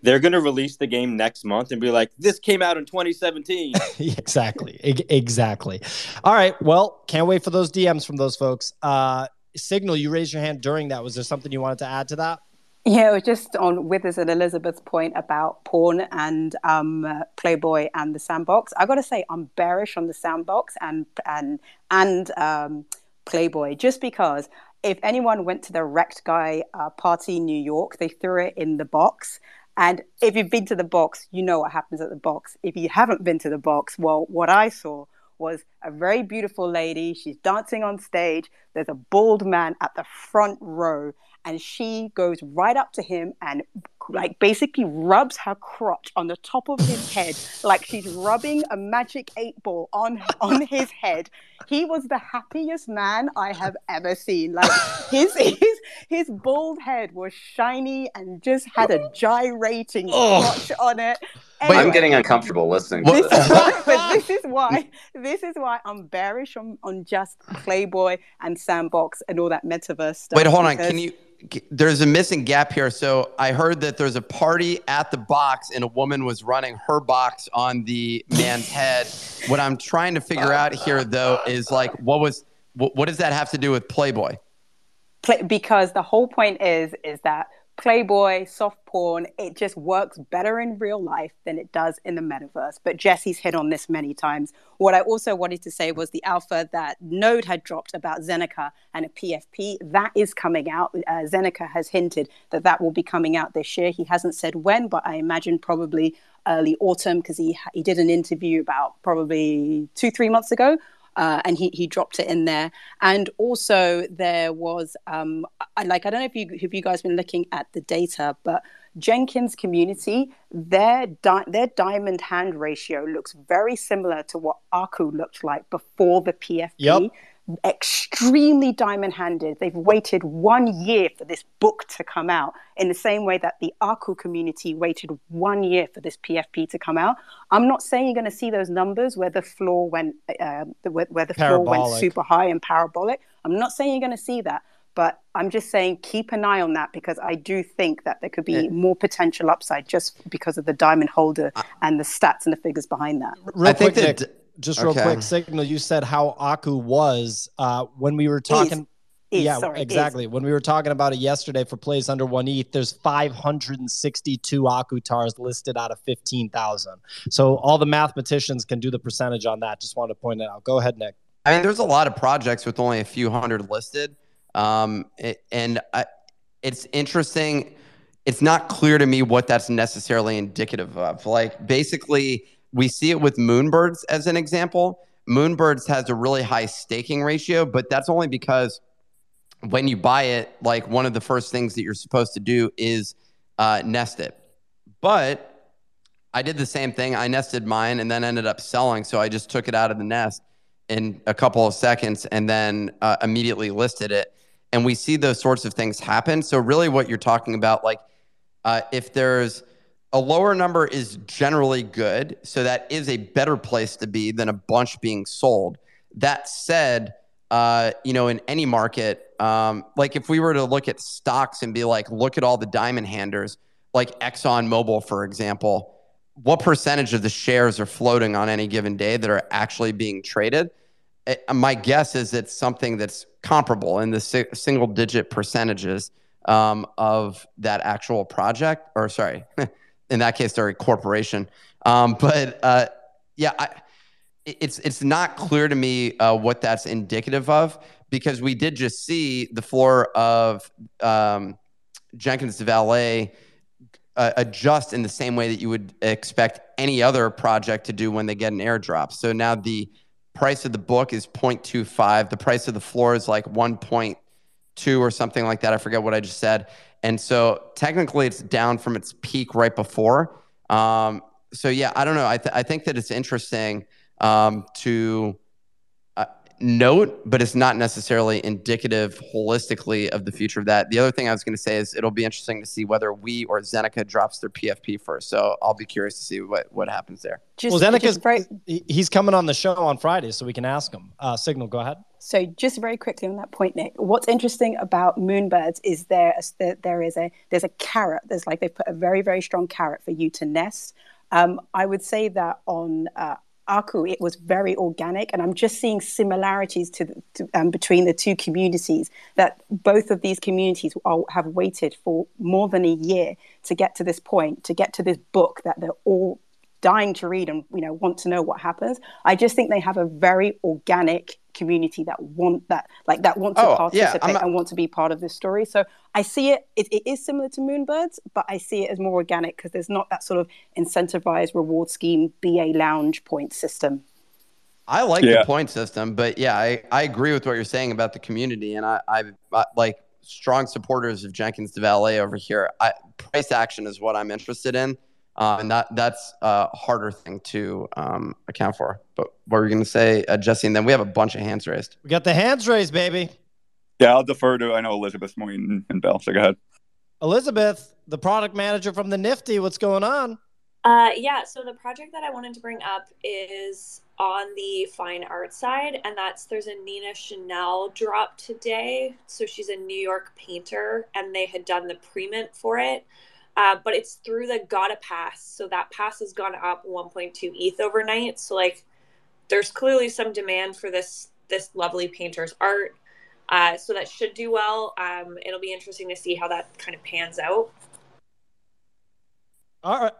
They're gonna release the game next month and be like, "This came out in 2017." exactly, E- exactly. All right, well, can't wait for those DMs from those folks. Uh, Signal, you raised your hand during that. Was there something you wanted to add to that? Yeah, just on Withers and Elizabeth's point about porn and um, Playboy and the Sandbox. I got to say, I'm bearish on the Sandbox and and and um, Playboy, just because if anyone went to the Rektguy uh, party in New York, they threw it in the box. And if you've been to the box, you know what happens at the box. If you haven't been to the box, well, what I saw was a very beautiful lady. She's dancing on stage. There's a bald man at the front row, and she goes right up to him and like basically rubs her crotch on the top of his head like she's rubbing a magic eight ball on on his head he was the happiest man i have ever seen like his his his bald head was shiny and just had a gyrating crotch on it Anyway, I'm getting uncomfortable listening. To this is, why, but this is why this is why I'm bearish on, on just Playboy and Sandbox and all that metaverse stuff. Wait, hold on. Can you there's a missing gap here. So I heard that there's a party at the box and a woman was running her box on the man's head. What I'm trying to figure out here, though, is like, what was, what, what does that have to do with Playboy? Play, Because the whole point is, is that Playboy, soft porn, it just works better in real life than it does in the metaverse. But Jesse's hit on this many times. What I also wanted to say was the alpha that Node had dropped about Zeneca and a PFP, that is coming out. Uh, Zeneca has hinted that that will be coming out this year. He hasn't said when, but I imagine probably early autumn because he, he did an interview about probably two, three months ago uh, and he, he dropped it in there. And also there was um, I, like I don't know if you if you guys been looking at the data, but Jenkins community their di- their diamond hand ratio looks very similar to what Aku looked like before the PFP. Yep extremely diamond handed. They've waited one year for this book to come out, in the same way that the Aku community waited one year for this PFP to come out. I'm not saying you're going to see those numbers where the floor went, uh, where, where, the parabolic. floor went super high and parabolic. I'm not saying you're going to see that. But I'm just saying, keep an eye on that because I do think that there could be yeah. more potential upside just because of the diamond holder and the stats and the figures behind that. Real I quick, think that. Nick, just real okay. quick, Signal, you said how Aku was uh, when we were talking. Is. Is, yeah, sorry, exactly. Is. When we were talking about it yesterday for plays under one ETH, there's 562 Akutars listed out of 15,000. So all the mathematicians can do the percentage on that. Just wanted to point it out. Go ahead, Nick. I mean, there's a lot of projects with only a few hundred listed. Um, it, and I, it's interesting. It's not clear to me what that's necessarily indicative of. Like, basically, we see it with Moonbirds as an example. Moonbirds has a really high staking ratio, but that's only because when you buy it, like one of the first things that you're supposed to do is uh, nest it. But I did the same thing. I nested mine and then ended up selling. So I just took it out of the nest in a couple of seconds and then uh, immediately listed it. And we see those sorts of things happen. So, really, what you're talking about, like uh, if there's a lower number is generally good. So that is a better place to be than a bunch being sold. That said, uh, you know, in any market, um, like if we were to look at stocks and be like, look at all the diamond handers, like Exxon Mobil, for example, what percentage of the shares are floating on any given day that are actually being traded? It, eh, my guess is it's something that's comparable in the si- single digit percentages um, of that actual project, or sorry, in that case, they're a corporation. Um, but uh, yeah, I, it's it's not clear to me uh, what that's indicative of because we did just see the floor of um, Jenkins Valet uh, adjust in the same way that you would expect any other project to do when they get an airdrop. So now the price of the book is 0.25. The price of the floor is like 1.2 or something like that. I forget what I just said. And so technically it's down from its peak right before. Um, so yeah, I don't know. I, th- I think that it's interesting um, to uh, note, but it's not necessarily indicative holistically of the future of that. The other thing I was going to say is it'll be interesting to see whether we or Zeneca drops their PFP first. So I'll be curious to see what, what happens there. Just, well, Zeneca's right. he's coming on the show on Friday, so we can ask him. Uh, Signal, go ahead. So just very quickly on that point, Nick, what's interesting about moonbirds is there there is a there's a carrot. There's like they've put a very very strong carrot for you to nest. Um, I would say that on uh, Aku, it was very organic, and I'm just seeing similarities to, to um, between the two communities. That both of these communities are, have waited for more than a year to get to this point, to get to this book that they're all dying to read and you know want to know what happens. I just think they have a very organic community that want that like that want to Oh, participate I'm- and want to be part of this story. So I see it, it, it is similar to Moonbirds, but I see it as more organic because there's not that sort of incentivized reward scheme BA lounge point system. I like Yeah. the point system, but yeah, I, I agree with what you're saying about the community, and I, I, I like strong supporters of Jenkins the Valet over here. I, price action is what I'm interested in, uh, and that that's a harder thing to um, account for. But what were you going to say, uh, Jesse? And then we have a bunch of hands raised. We got the hands raised, baby. Yeah, I'll defer to I know Elizabeth Moyne and Bell. So go ahead. Elizabeth, the product manager from the Nifty. What's going on? Uh, yeah, so the project that I wanted to bring up is on the fine art side, and that's there's a Nina Chanel drop today. So she's a New York painter, and they had done the pre-mint for it, uh, but it's through the Gotta Pass. So that pass has gone up 1.2 ETH overnight. So like, there's clearly some demand for this this lovely painter's art. Uh, so that should do well. Um, it'll be interesting to see how that kind of pans out. All right.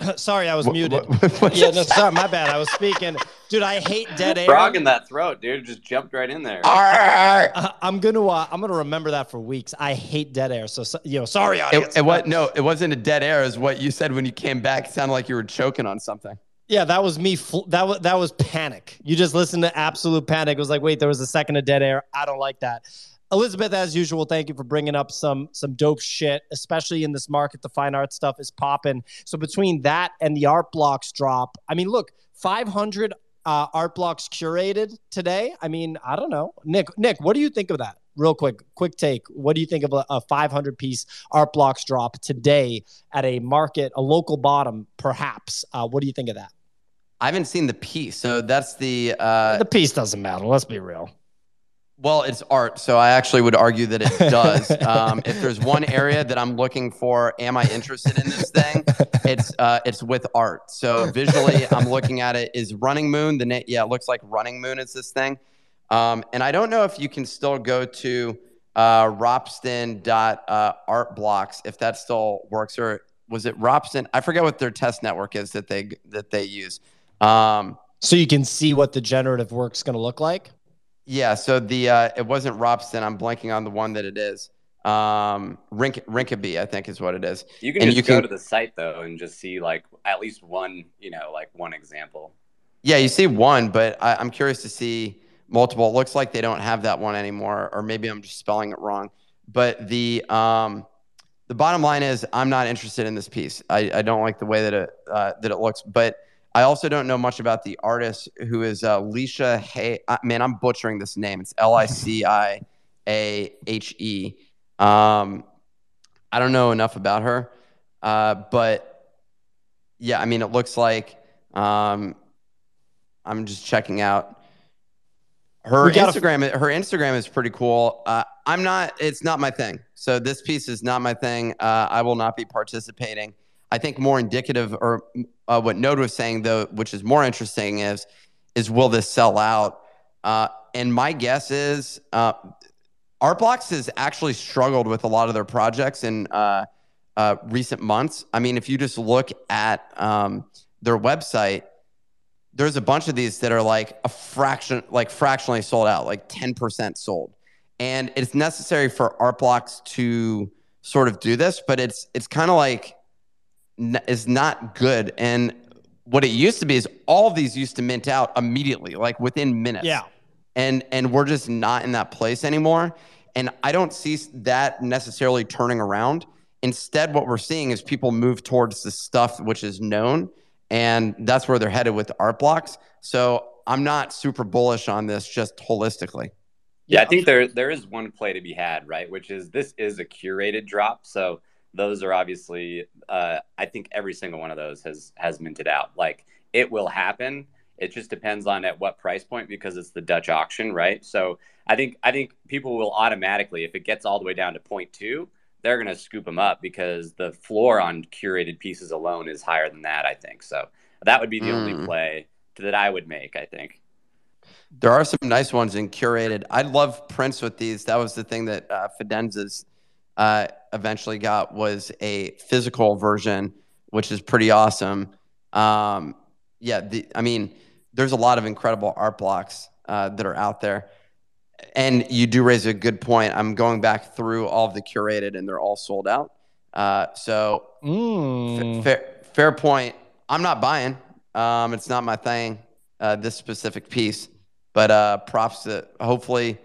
sorry, I was What- muted. what- what- yeah, no, sorry, my bad. I was speaking. Dude, I hate dead air. Frog in that throat, dude. Just jumped right in there. Uh, I'm gonna uh, I'm gonna remember that for weeks. I hate dead air. So, so you know, sorry, audience. It, it was no, it wasn't a dead air. Is what you said when you came back. It sounded like you were choking on something. Yeah, that was me. Fl- that was that was panic. You just listened to absolute panic. It was like, wait, there was a second of dead air. I don't like that. Elizabeth, as usual, thank you for bringing up some some dope shit, especially in this market. The fine art stuff is popping. So between that and the art blocks drop, I mean, look, 500 uh, art blocks curated today. I mean, I don't know, Nick. Nick, what do you think of that? Real quick, quick take. What do you think of a, a 500 piece art blocks drop today at a market, a local bottom, perhaps? Uh, what do you think of that? I haven't seen the piece, so that's the uh, the piece doesn't matter. Let's be real. Well, it's art, so I actually would argue that it does. um, if there's one area that I'm looking for, am I interested in this thing? It's uh, it's with art. So visually, I'm looking at it. Is Running Moon the name? Yeah, it looks like Running Moon is this thing. Um, and I don't know if you can still go to uh, Ropsten dot uh, art blocks if that still works, or was it Ropsten? I forget what their test network is that they that they use. Um, so you can see what the generative work's going to look like. Yeah, so the uh, it wasn't Ropsten. I'm blanking on the one that it is. Um, Rink Rinkeby, I think is what it is. You can And just go to the site though and just see like at least one, you know, like one example. Yeah, you see one, but I, I'm curious to see multiple. It looks like they don't have that one anymore, or maybe I'm just spelling it wrong. But the um, the bottom line is, I'm not interested in this piece. I, I don't like the way that it uh, that it looks, but I also don't know much about the artist who is uh, Leisha Hay. Uh, man, I'm butchering this name. It's L I C I A H E. Um, I don't know enough about her, uh, but yeah, I mean, it looks like um, I'm just checking out her Instagram. Her Instagram is pretty cool. Uh, I'm not. It's not my thing. So this piece is not my thing. Uh, I will not be participating. I think more indicative, or uh, what Node was saying though, which is more interesting, is is will this sell out? Uh, and my guess is uh, Art Blocks has actually struggled with a lot of their projects in uh, uh, recent months. I mean, if you just look at um, their website, there's a bunch of these that are like a fraction, like fractionally sold out, like 10% sold. And it's necessary for Art Blocks to sort of do this, but it's it's kind of like is not good. And what it used to be is all of these used to mint out immediately, like within minutes Yeah. and and we're just not in that place anymore and i don't see that necessarily turning around instead what we're seeing is people move towards the stuff which is known and that's where they're headed with art blocks so i'm not super bullish on this just holistically Yeah, I think there there is one play to be had, right? Which is this is a curated drop, so those are obviously. Uh, I think every single one of those has has minted out. Like it will happen. It just depends on at what price point because it's the Dutch auction, right? So I think I think people will automatically, if it gets all the way down to point two, they're gonna scoop them up because the floor on curated pieces alone is higher than that. I think so. That would be the only Mm. play that I would make. I think. There are some nice ones in curated. I love prints with these. That was the thing that uh, Fidenzas uh, eventually got was a physical version, which is pretty awesome. Um, yeah, the, I mean, there's a lot of incredible art blocks uh, that are out there. And you do raise a good point. I'm going back through all of the curated, and they're all sold out. Uh, so Mm. f- fair, fair point. I'm not buying. Um, it's not my thing. Uh, this specific piece, but uh, props to. Hopefully,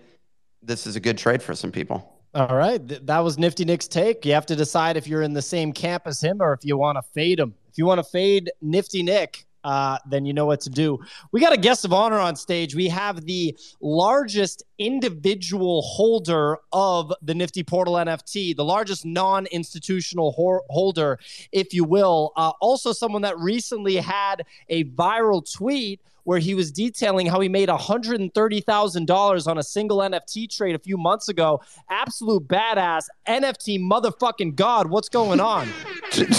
this is a good trade for some people. All right. Th- that was Nifty Nick's take. You have to decide if you're in the same camp as him or if you want to fade him. If you want to fade Nifty Nick, uh, then you know what to do. We got a guest of honor on stage. We have the largest individual holder of the Nifty Portal NFT, the largest non institutional hor- holder, if you will. Uh, also, someone that recently had a viral tweet where he was detailing how he made $130,000 on a single NFT trade a few months ago. Absolute badass NFT motherfucking God. What's going on?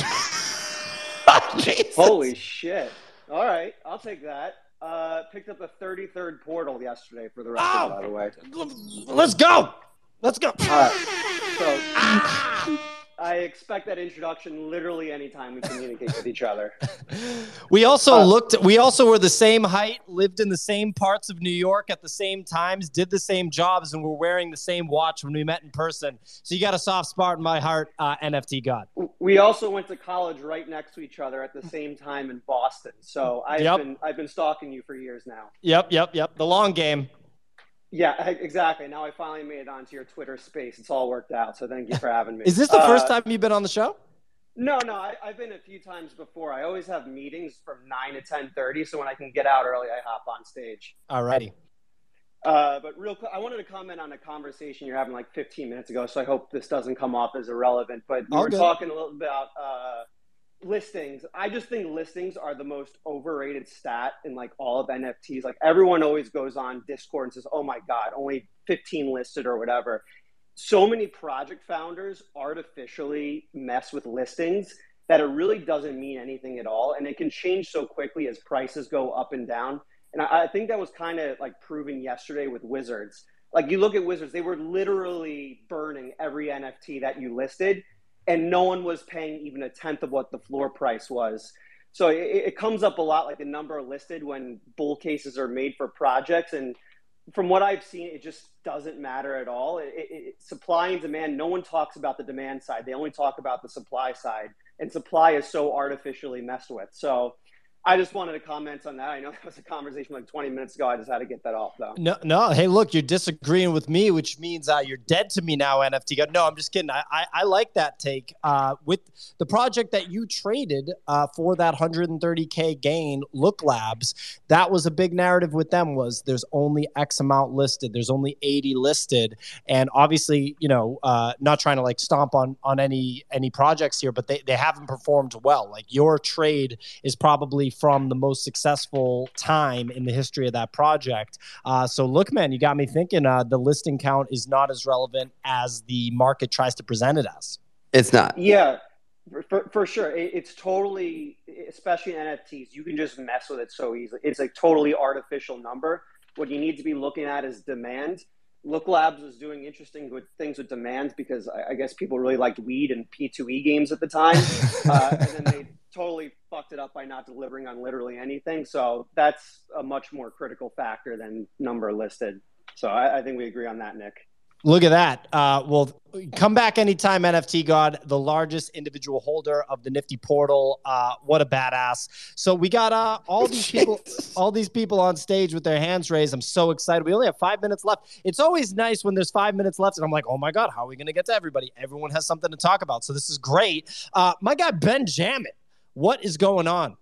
Holy shit. All right, I'll take that. Uh, picked up a 33rd portal yesterday for the record, by the way. Let's go. Let's go. All right. So I expect that introduction literally anytime we communicate with each other. We also Uh, looked, we also were the same height, lived in the same parts of New York at the same times, did the same jobs, and were wearing the same watch when we met in person. So you got a soft spot in my heart, uh, NFT God. We also went to college right next to each other at the same time in Boston. So I've Yep. been I've been stalking you for years now. Yep, yep, yep. The long game. Yeah, exactly. Now I finally made it onto your Twitter space. It's all worked out. So thank you for having me. Is this the Uh, first time you've been on the show? No, no, I, I've been a few times before. I always have meetings from nine to ten thirty, so when I can get out early, I hop on stage. Alrighty. Uh, but real quick, I wanted to comment on a conversation you're having like 15 minutes ago, so I hope this doesn't come off as irrelevant. But we All were good. talking a little bit about uh, listings. I just think listings are the most overrated stat in like all of NFTs. Like everyone always goes on Discord and says, "Oh my god, only 15 listed or whatever." So many project founders artificially mess with listings that it really doesn't mean anything at all, and it can change so quickly as prices go up and down. And I, I think that was kind of like proven yesterday with Wizards. Like you look at Wizards, they were literally burning every NFT that you listed, and no one was paying even a tenth of what the floor price was. So it, it comes up a lot, like the number listed when bull cases are made for projects. And from what I've seen, it just doesn't matter at all. It, it, supply and demand, no one talks about the demand side. They only talk about the supply side. And supply is so artificially messed with. So I just wanted to comment on that. I know that was a conversation like 20 minutes ago. I just had to get that off, though. No, no. Hey, look, you're disagreeing with me, which means uh, you're dead to me now, NFT. God. No, I'm just kidding. I, I, I like that take. Uh, with the project that you traded uh, for that 130k gain, Look Labs, that was a big narrative with them. Was there's only X amount listed. There's only 80 listed, and obviously, you know, uh, not trying to like stomp on on any any projects here, but they they haven't performed well. Like your trade is probably from the most successful time in the history of that project. Uh, so look, man, you got me thinking. Uh, the listing count is not as relevant as the market tries to present it as. It's not. Yeah, for, for, for sure. It, it's totally, especially in NFTs, you can just mess with it so easily. It's a totally artificial number. What you need to be looking at is demand. Look Labs was doing interesting with things with demand because I, I guess people really liked weed and P2E games at the time. uh, and then they totally fucked it up by not delivering on literally anything. So that's a much more critical factor than number listed. So I, I think we agree on that, Nick. Look at that. Uh, well, come back anytime, NFT God, the largest individual holder of the Nifty portal. Uh, what a badass! So we got uh, all these people, all these people on stage with their hands raised. I'm so excited. We only have five minutes left. It's always nice when there's five minutes left, and I'm like, oh my god, how are we going to get to everybody? Everyone has something to talk about, so this is great. Uh, my guy Ben Jamin, what is going on?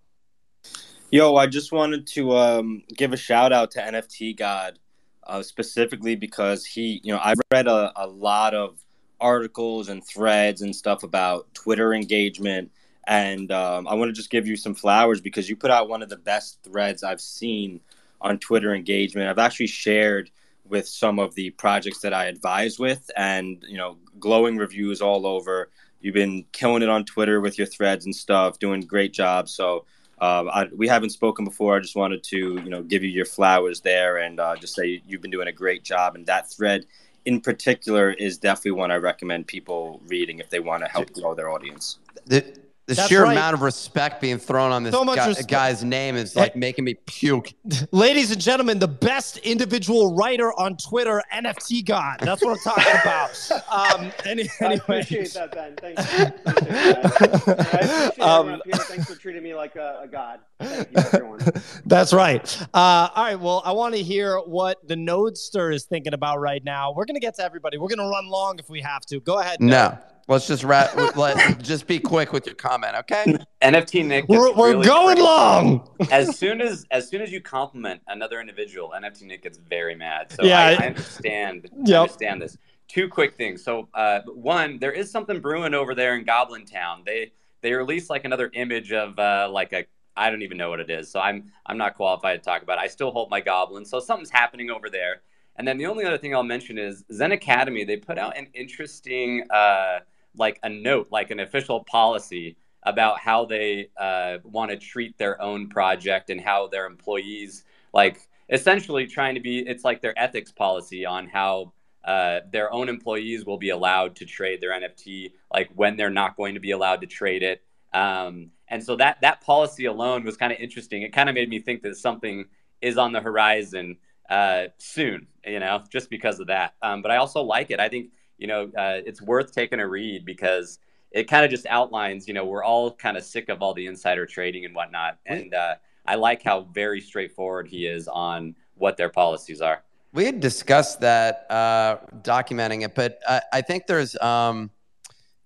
Yo, I just wanted to um, give a shout out to NFT God uh, specifically because he, you know, I've read a, a lot of articles and threads and stuff about Twitter engagement. And um, I want to just give you some flowers because you put out one of the best threads I've seen on Twitter engagement. I've actually shared with some of the projects that I advise with, and you know, glowing reviews all over. You've been killing it on Twitter with your threads and stuff, doing great job. So uh, I, we haven't spoken before. I just wanted to, you know, give you your flowers there and uh, just say you've been doing a great job. And that thread, in particular, is definitely one I recommend people reading if they want to help grow their audience. The, the That's sheer right. amount of respect being thrown on this So much guy- respect. guy's name is like making me puke. Ladies and gentlemen, the best individual writer on Twitter, NFT God. That's what I'm talking about. Um, any, I appreciate that, Ben. Thanks. Appreciate that. I appreciate Um, everyone up here. Thanks for treating me like a, a god. Thank you, everyone. That's right. Uh, all right. Well, I want to hear what the Nodester is thinking about right now. We're going to get to everybody. We're going to run long if we have to. Go ahead. No. Let's just wrap. let just be quick with your comment, okay? NFT Nick. We're- gets we're really going crazy. long. as soon as as soon as you compliment another individual, NFT Nick gets very mad. So Yeah, I, I- I understand. I Yep. understand this. Two quick things. So uh, one, there is something brewing over there in Goblin Town. They they released like another image of uh, like a I don't even know what it is. So I'm I'm not qualified to talk about. it. I still hold my goblin. So something's happening over there. And then the only other thing I'll mention is ZenAcademy. They put out an interesting, uh, like a note, like an official policy about how they uh, want to treat their own project and how their employees, like essentially trying to be, it's like their ethics policy on how uh, their own employees will be allowed to trade their NFT, like when they're not going to be allowed to trade it. Um, and so that that policy alone was kind of interesting. It kind of made me think that something is on the horizon uh, soon, you know, just because of that. Um, but I also like it. I think, you know, uh, it's worth taking a read because it kind of just outlines, you know, we're all kind of sick of all the insider trading and whatnot. And uh, I like how very straightforward he is on what their policies are. We had discussed that, uh, documenting it, but I, I think there's um,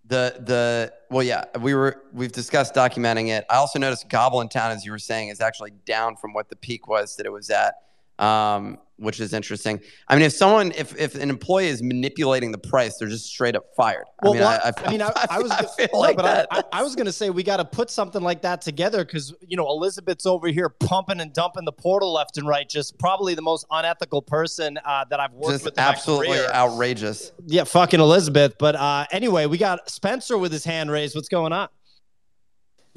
the the well, yeah, we were we've discussed documenting it. I also noticed Goblin Town, as you were saying, is actually down from what the peak was that it was at, um, which is interesting. I mean, if someone, if if an employee is manipulating the price, they're just straight up fired. Well, I mean, what- I, I, I mean, I, I was, I gonna- feel no, like but I- that. I, I was going to say we got to put something like that together because you know Elizabeth's over here pumping and dumping the portal left and right. Just probably the most unethical person uh, that I've worked just with. absolutely outrageous. Yeah, fucking Elizabeth. But uh, anyway, we got Spencer with his hand raised. What's going on?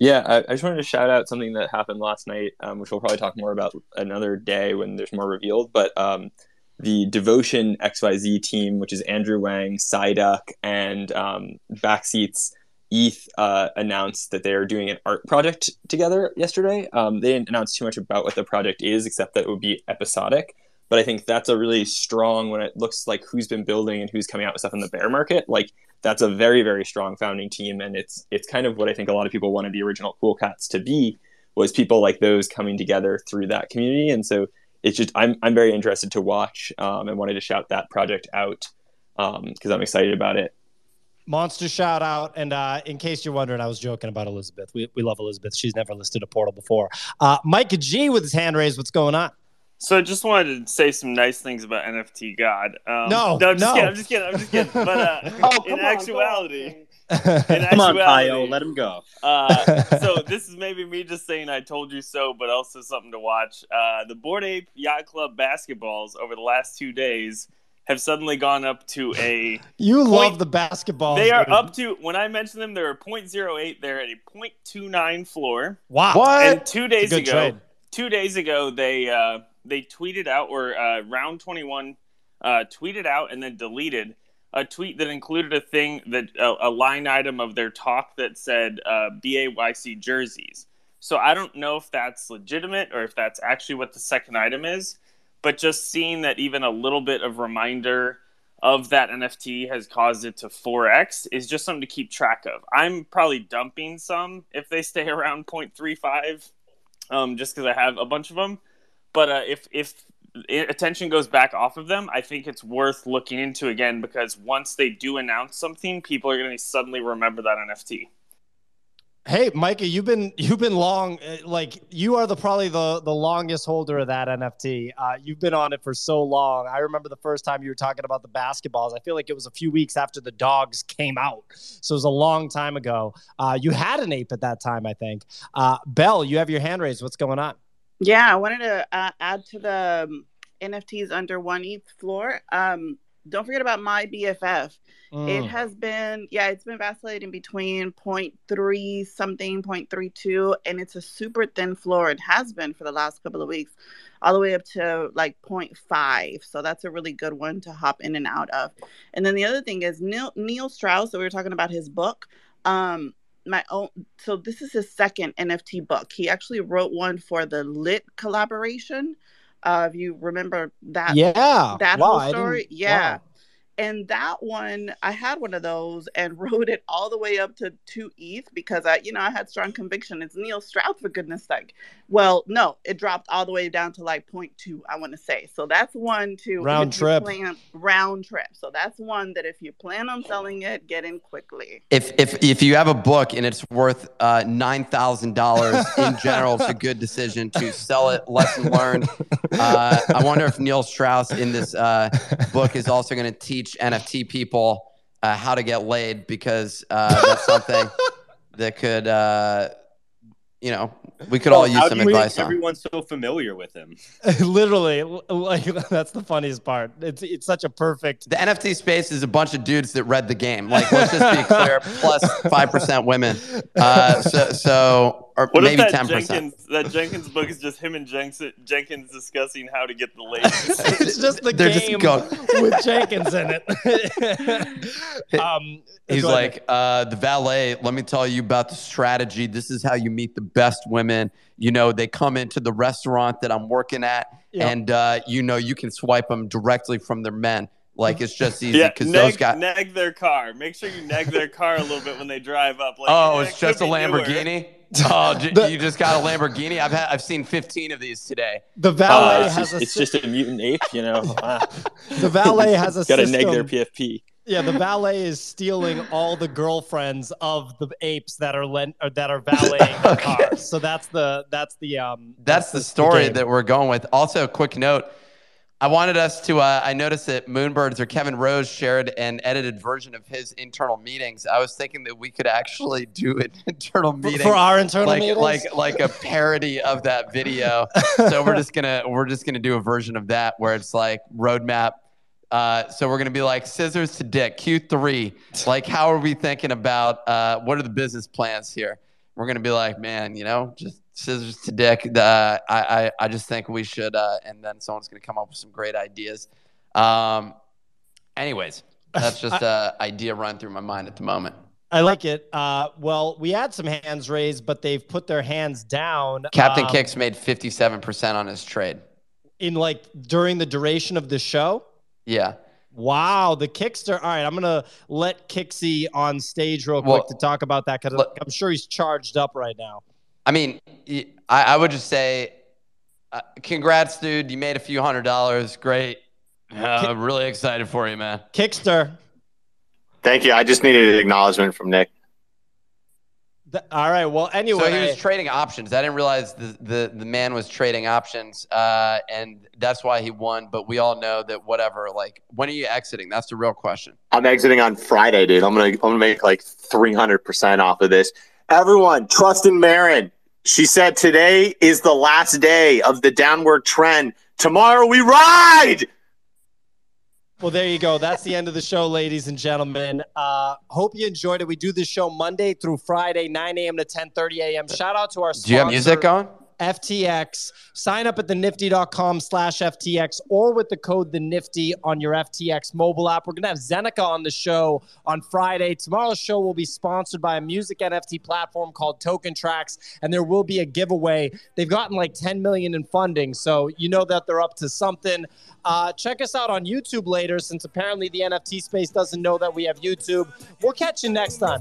Yeah, I, I just wanted to shout out something that happened last night, um, which we'll probably talk more about another day when there's more revealed. But um, the Devotion XYZ team, which is Andrew Wang, Psyduck, and um, Backseats ETH, uh, announced that they're doing an art project together yesterday. Um, they didn't announce too much about what the project is, except that it would be episodic. But I think that's a really strong when it looks like who's been building and who's coming out with stuff in the bear market. Like that's a very very strong founding team, and it's it's kind of what I think a lot of people wanted the original Cool Cats to be was people like those coming together through that community. And so it's just I'm I'm very interested to watch um, and wanted to shout that project out because I'm excited about it. Monster shout out. And uh, in case you're wondering, I was joking about Elizabeth. We, we love Elizabeth. She's never listed a portal before. Uh, Mike G with his hand raised. What's going on? So I just wanted to say some nice things about NFT God. Um, No, I'm just no. kidding. I'm just kidding. I'm just kidding. But uh, Oh, in actuality, in Come on, actuality, Pio, let him go. Uh, so this is maybe me just saying I told you so, but also something to watch. Uh, the Bored Ape Yacht Club basketballs over the last two days have suddenly gone up to a. You point- love the basketball. They are up to when I mentioned them, they were 0.08. They're at a 0.29 floor. Wow. What? And two days It's a good ago, trade. two days ago, they uh, they tweeted out or uh, round 21 uh, tweeted out and then deleted a tweet that included a thing that uh, a line item of their talk that said uh, BAYC jerseys. So I don't know if that's legitimate or if that's actually what the second item is, but just seeing that even a little bit of reminder of that NFT has caused it to 4x is just something to keep track of. I'm probably dumping some if they stay around 0.35 um, just because I have a bunch of them. But uh, if if attention goes back off of them, I think it's worth looking into again because once they do announce something, people are going to suddenly remember that NFT. Hey, Micah, you've been you've been long. uh, Like you are the probably the the longest holder of that NFT. Uh, you've been on it for so long. I remember the first time you were talking about the basketballs. I feel like it was a few weeks after the dogs came out, so it was a long time ago. Uh, you had an ape at that time, I think. Uh, Bell, you have your hand raised. What's going on? Yeah, I wanted to uh, add to the um, NFTs under one ETH floor. Um, don't forget about my BFF. It Mm. has been, yeah, it's been vacillating between 0.3 something, 0.32, and it's a super thin floor. It has been for the last couple of weeks, all the way up to like 0.5. So that's a really good one to hop in and out of. And then the other thing is Neil, Neil Strauss, so we were talking about his book. Um, my own, so this is his second NFT book. He actually wrote one for the Lit collaboration. Uh, if you remember that, Yeah. that Wow, whole story, yeah. wow. And that one, I had one of those and rode it all the way up to two ETH because I, you know, I had strong conviction. It's Neil Strauss for goodness sake. Well, no, it dropped all the way down to like 0.2, I want to say. So that's one to Round trip. Plan, round trip. So that's one that if you plan on selling it, get in quickly. If if if you have a book and it's worth uh, nine thousand dollars in general, it's a good decision to sell it. Lesson learned. Uh, I wonder if Neil Strauss in this uh, book is also going to teach NFT people uh, how to get laid because uh, that's something that could, uh, you know, we could all use how some do you make advice on. Everyone's so familiar with him. Literally, like that's the funniest part. It's it's such a perfect. The NFT space is a bunch of dudes that read the game. Like, let's just be clear. Plus five percent women. Uh, so, so or What maybe if ten that percent. Jenkins that Jenkins book is just him and Jenkins, Jenkins discussing how to get the ladies? it's just the They're game go- with Jenkins in it. um, He's like, uh, the valet, let me tell you about the strategy. This is how you meet the best women. You know, they come into the restaurant that I'm working at, Yeah. and, uh, you know, you can swipe them directly from their men. Like, it's just easy yeah, because those guys. neg their car. Make sure you neg their car a little bit when they drive up. Like, oh, it's just a could be newer. Lamborghini? Oh, j- you just got a Lamborghini? I've had, I've seen 15 of these today. The valet Uh, has just, a it's just a mutant ape, you know. The valet has a Got to neg their. PFP. Yeah, the valet is stealing all the girlfriends of the apes that are lent or that are valeting the cars. So that's the that's the um That's the story that we're going with. Also, a quick note. I wanted us to. Uh, I noticed that Moonbirds or Kevin Rose shared an edited version of his internal meetings. I was thinking that we could actually do an internal meeting for our internal like, meetings? like like a parody of that video. so we're just gonna we're just gonna do a version of that where it's like roadmap. Uh, so we're gonna be like scissors to dick Q3. Like, how are we thinking about uh, what are the business plans here? We're gonna be like, man, you know, just scissors to dick. Uh, I, I I just think we should, uh, and then someone's gonna come up with some great ideas. Um, anyways, that's just an idea run through my mind at the moment. I like it. Uh, well, we had some hands raised, but they've put their hands down. Captain um, Kicks made fifty seven percent on his trade. in like during the duration of the show. Yeah. Wow, the Kickster. All right, I'm gonna let Kixie on stage real quick Well, to talk about that because I'm sure he's charged up right now. I mean, I, I would just say, uh, congrats, dude. You made a few hundred dollars. Great. Uh, I'm really excited for you, man. Kickster. Thank you. I just needed an acknowledgement from Nick. Th- all right. Well, anyway, So he was trading options. I didn't realize the, the, the man was trading options, uh, and that's why he won. But we all know that whatever. Like, when are you exiting? That's the real question. I'm exiting on Friday, dude. I'm gonna I'm gonna make like 300 percent off of this. Everyone, trust in Marin. She said today is the last day of the downward trend. Tomorrow we ride. Well, there you go. That's the end of the show, ladies and gentlemen. Uh, hope you enjoyed it. We do this show Monday through Friday, 9 a.m. to 10:30 a.m. Shout out to our Do you have music sponsor, going? FTX. Sign up at the nifty.com slash FTX or with the code the nifty on your FTX mobile app. We're gonna have Zeneca on the show on Friday. Tomorrow's show will be sponsored by a music NFT platform called Token Tracks, and there will be a giveaway. They've gotten like 10 million in funding, so you know that they're up to something. Uh, check us out on YouTube later, since apparently the NFT space doesn't know that we have YouTube. We'll catch you next time.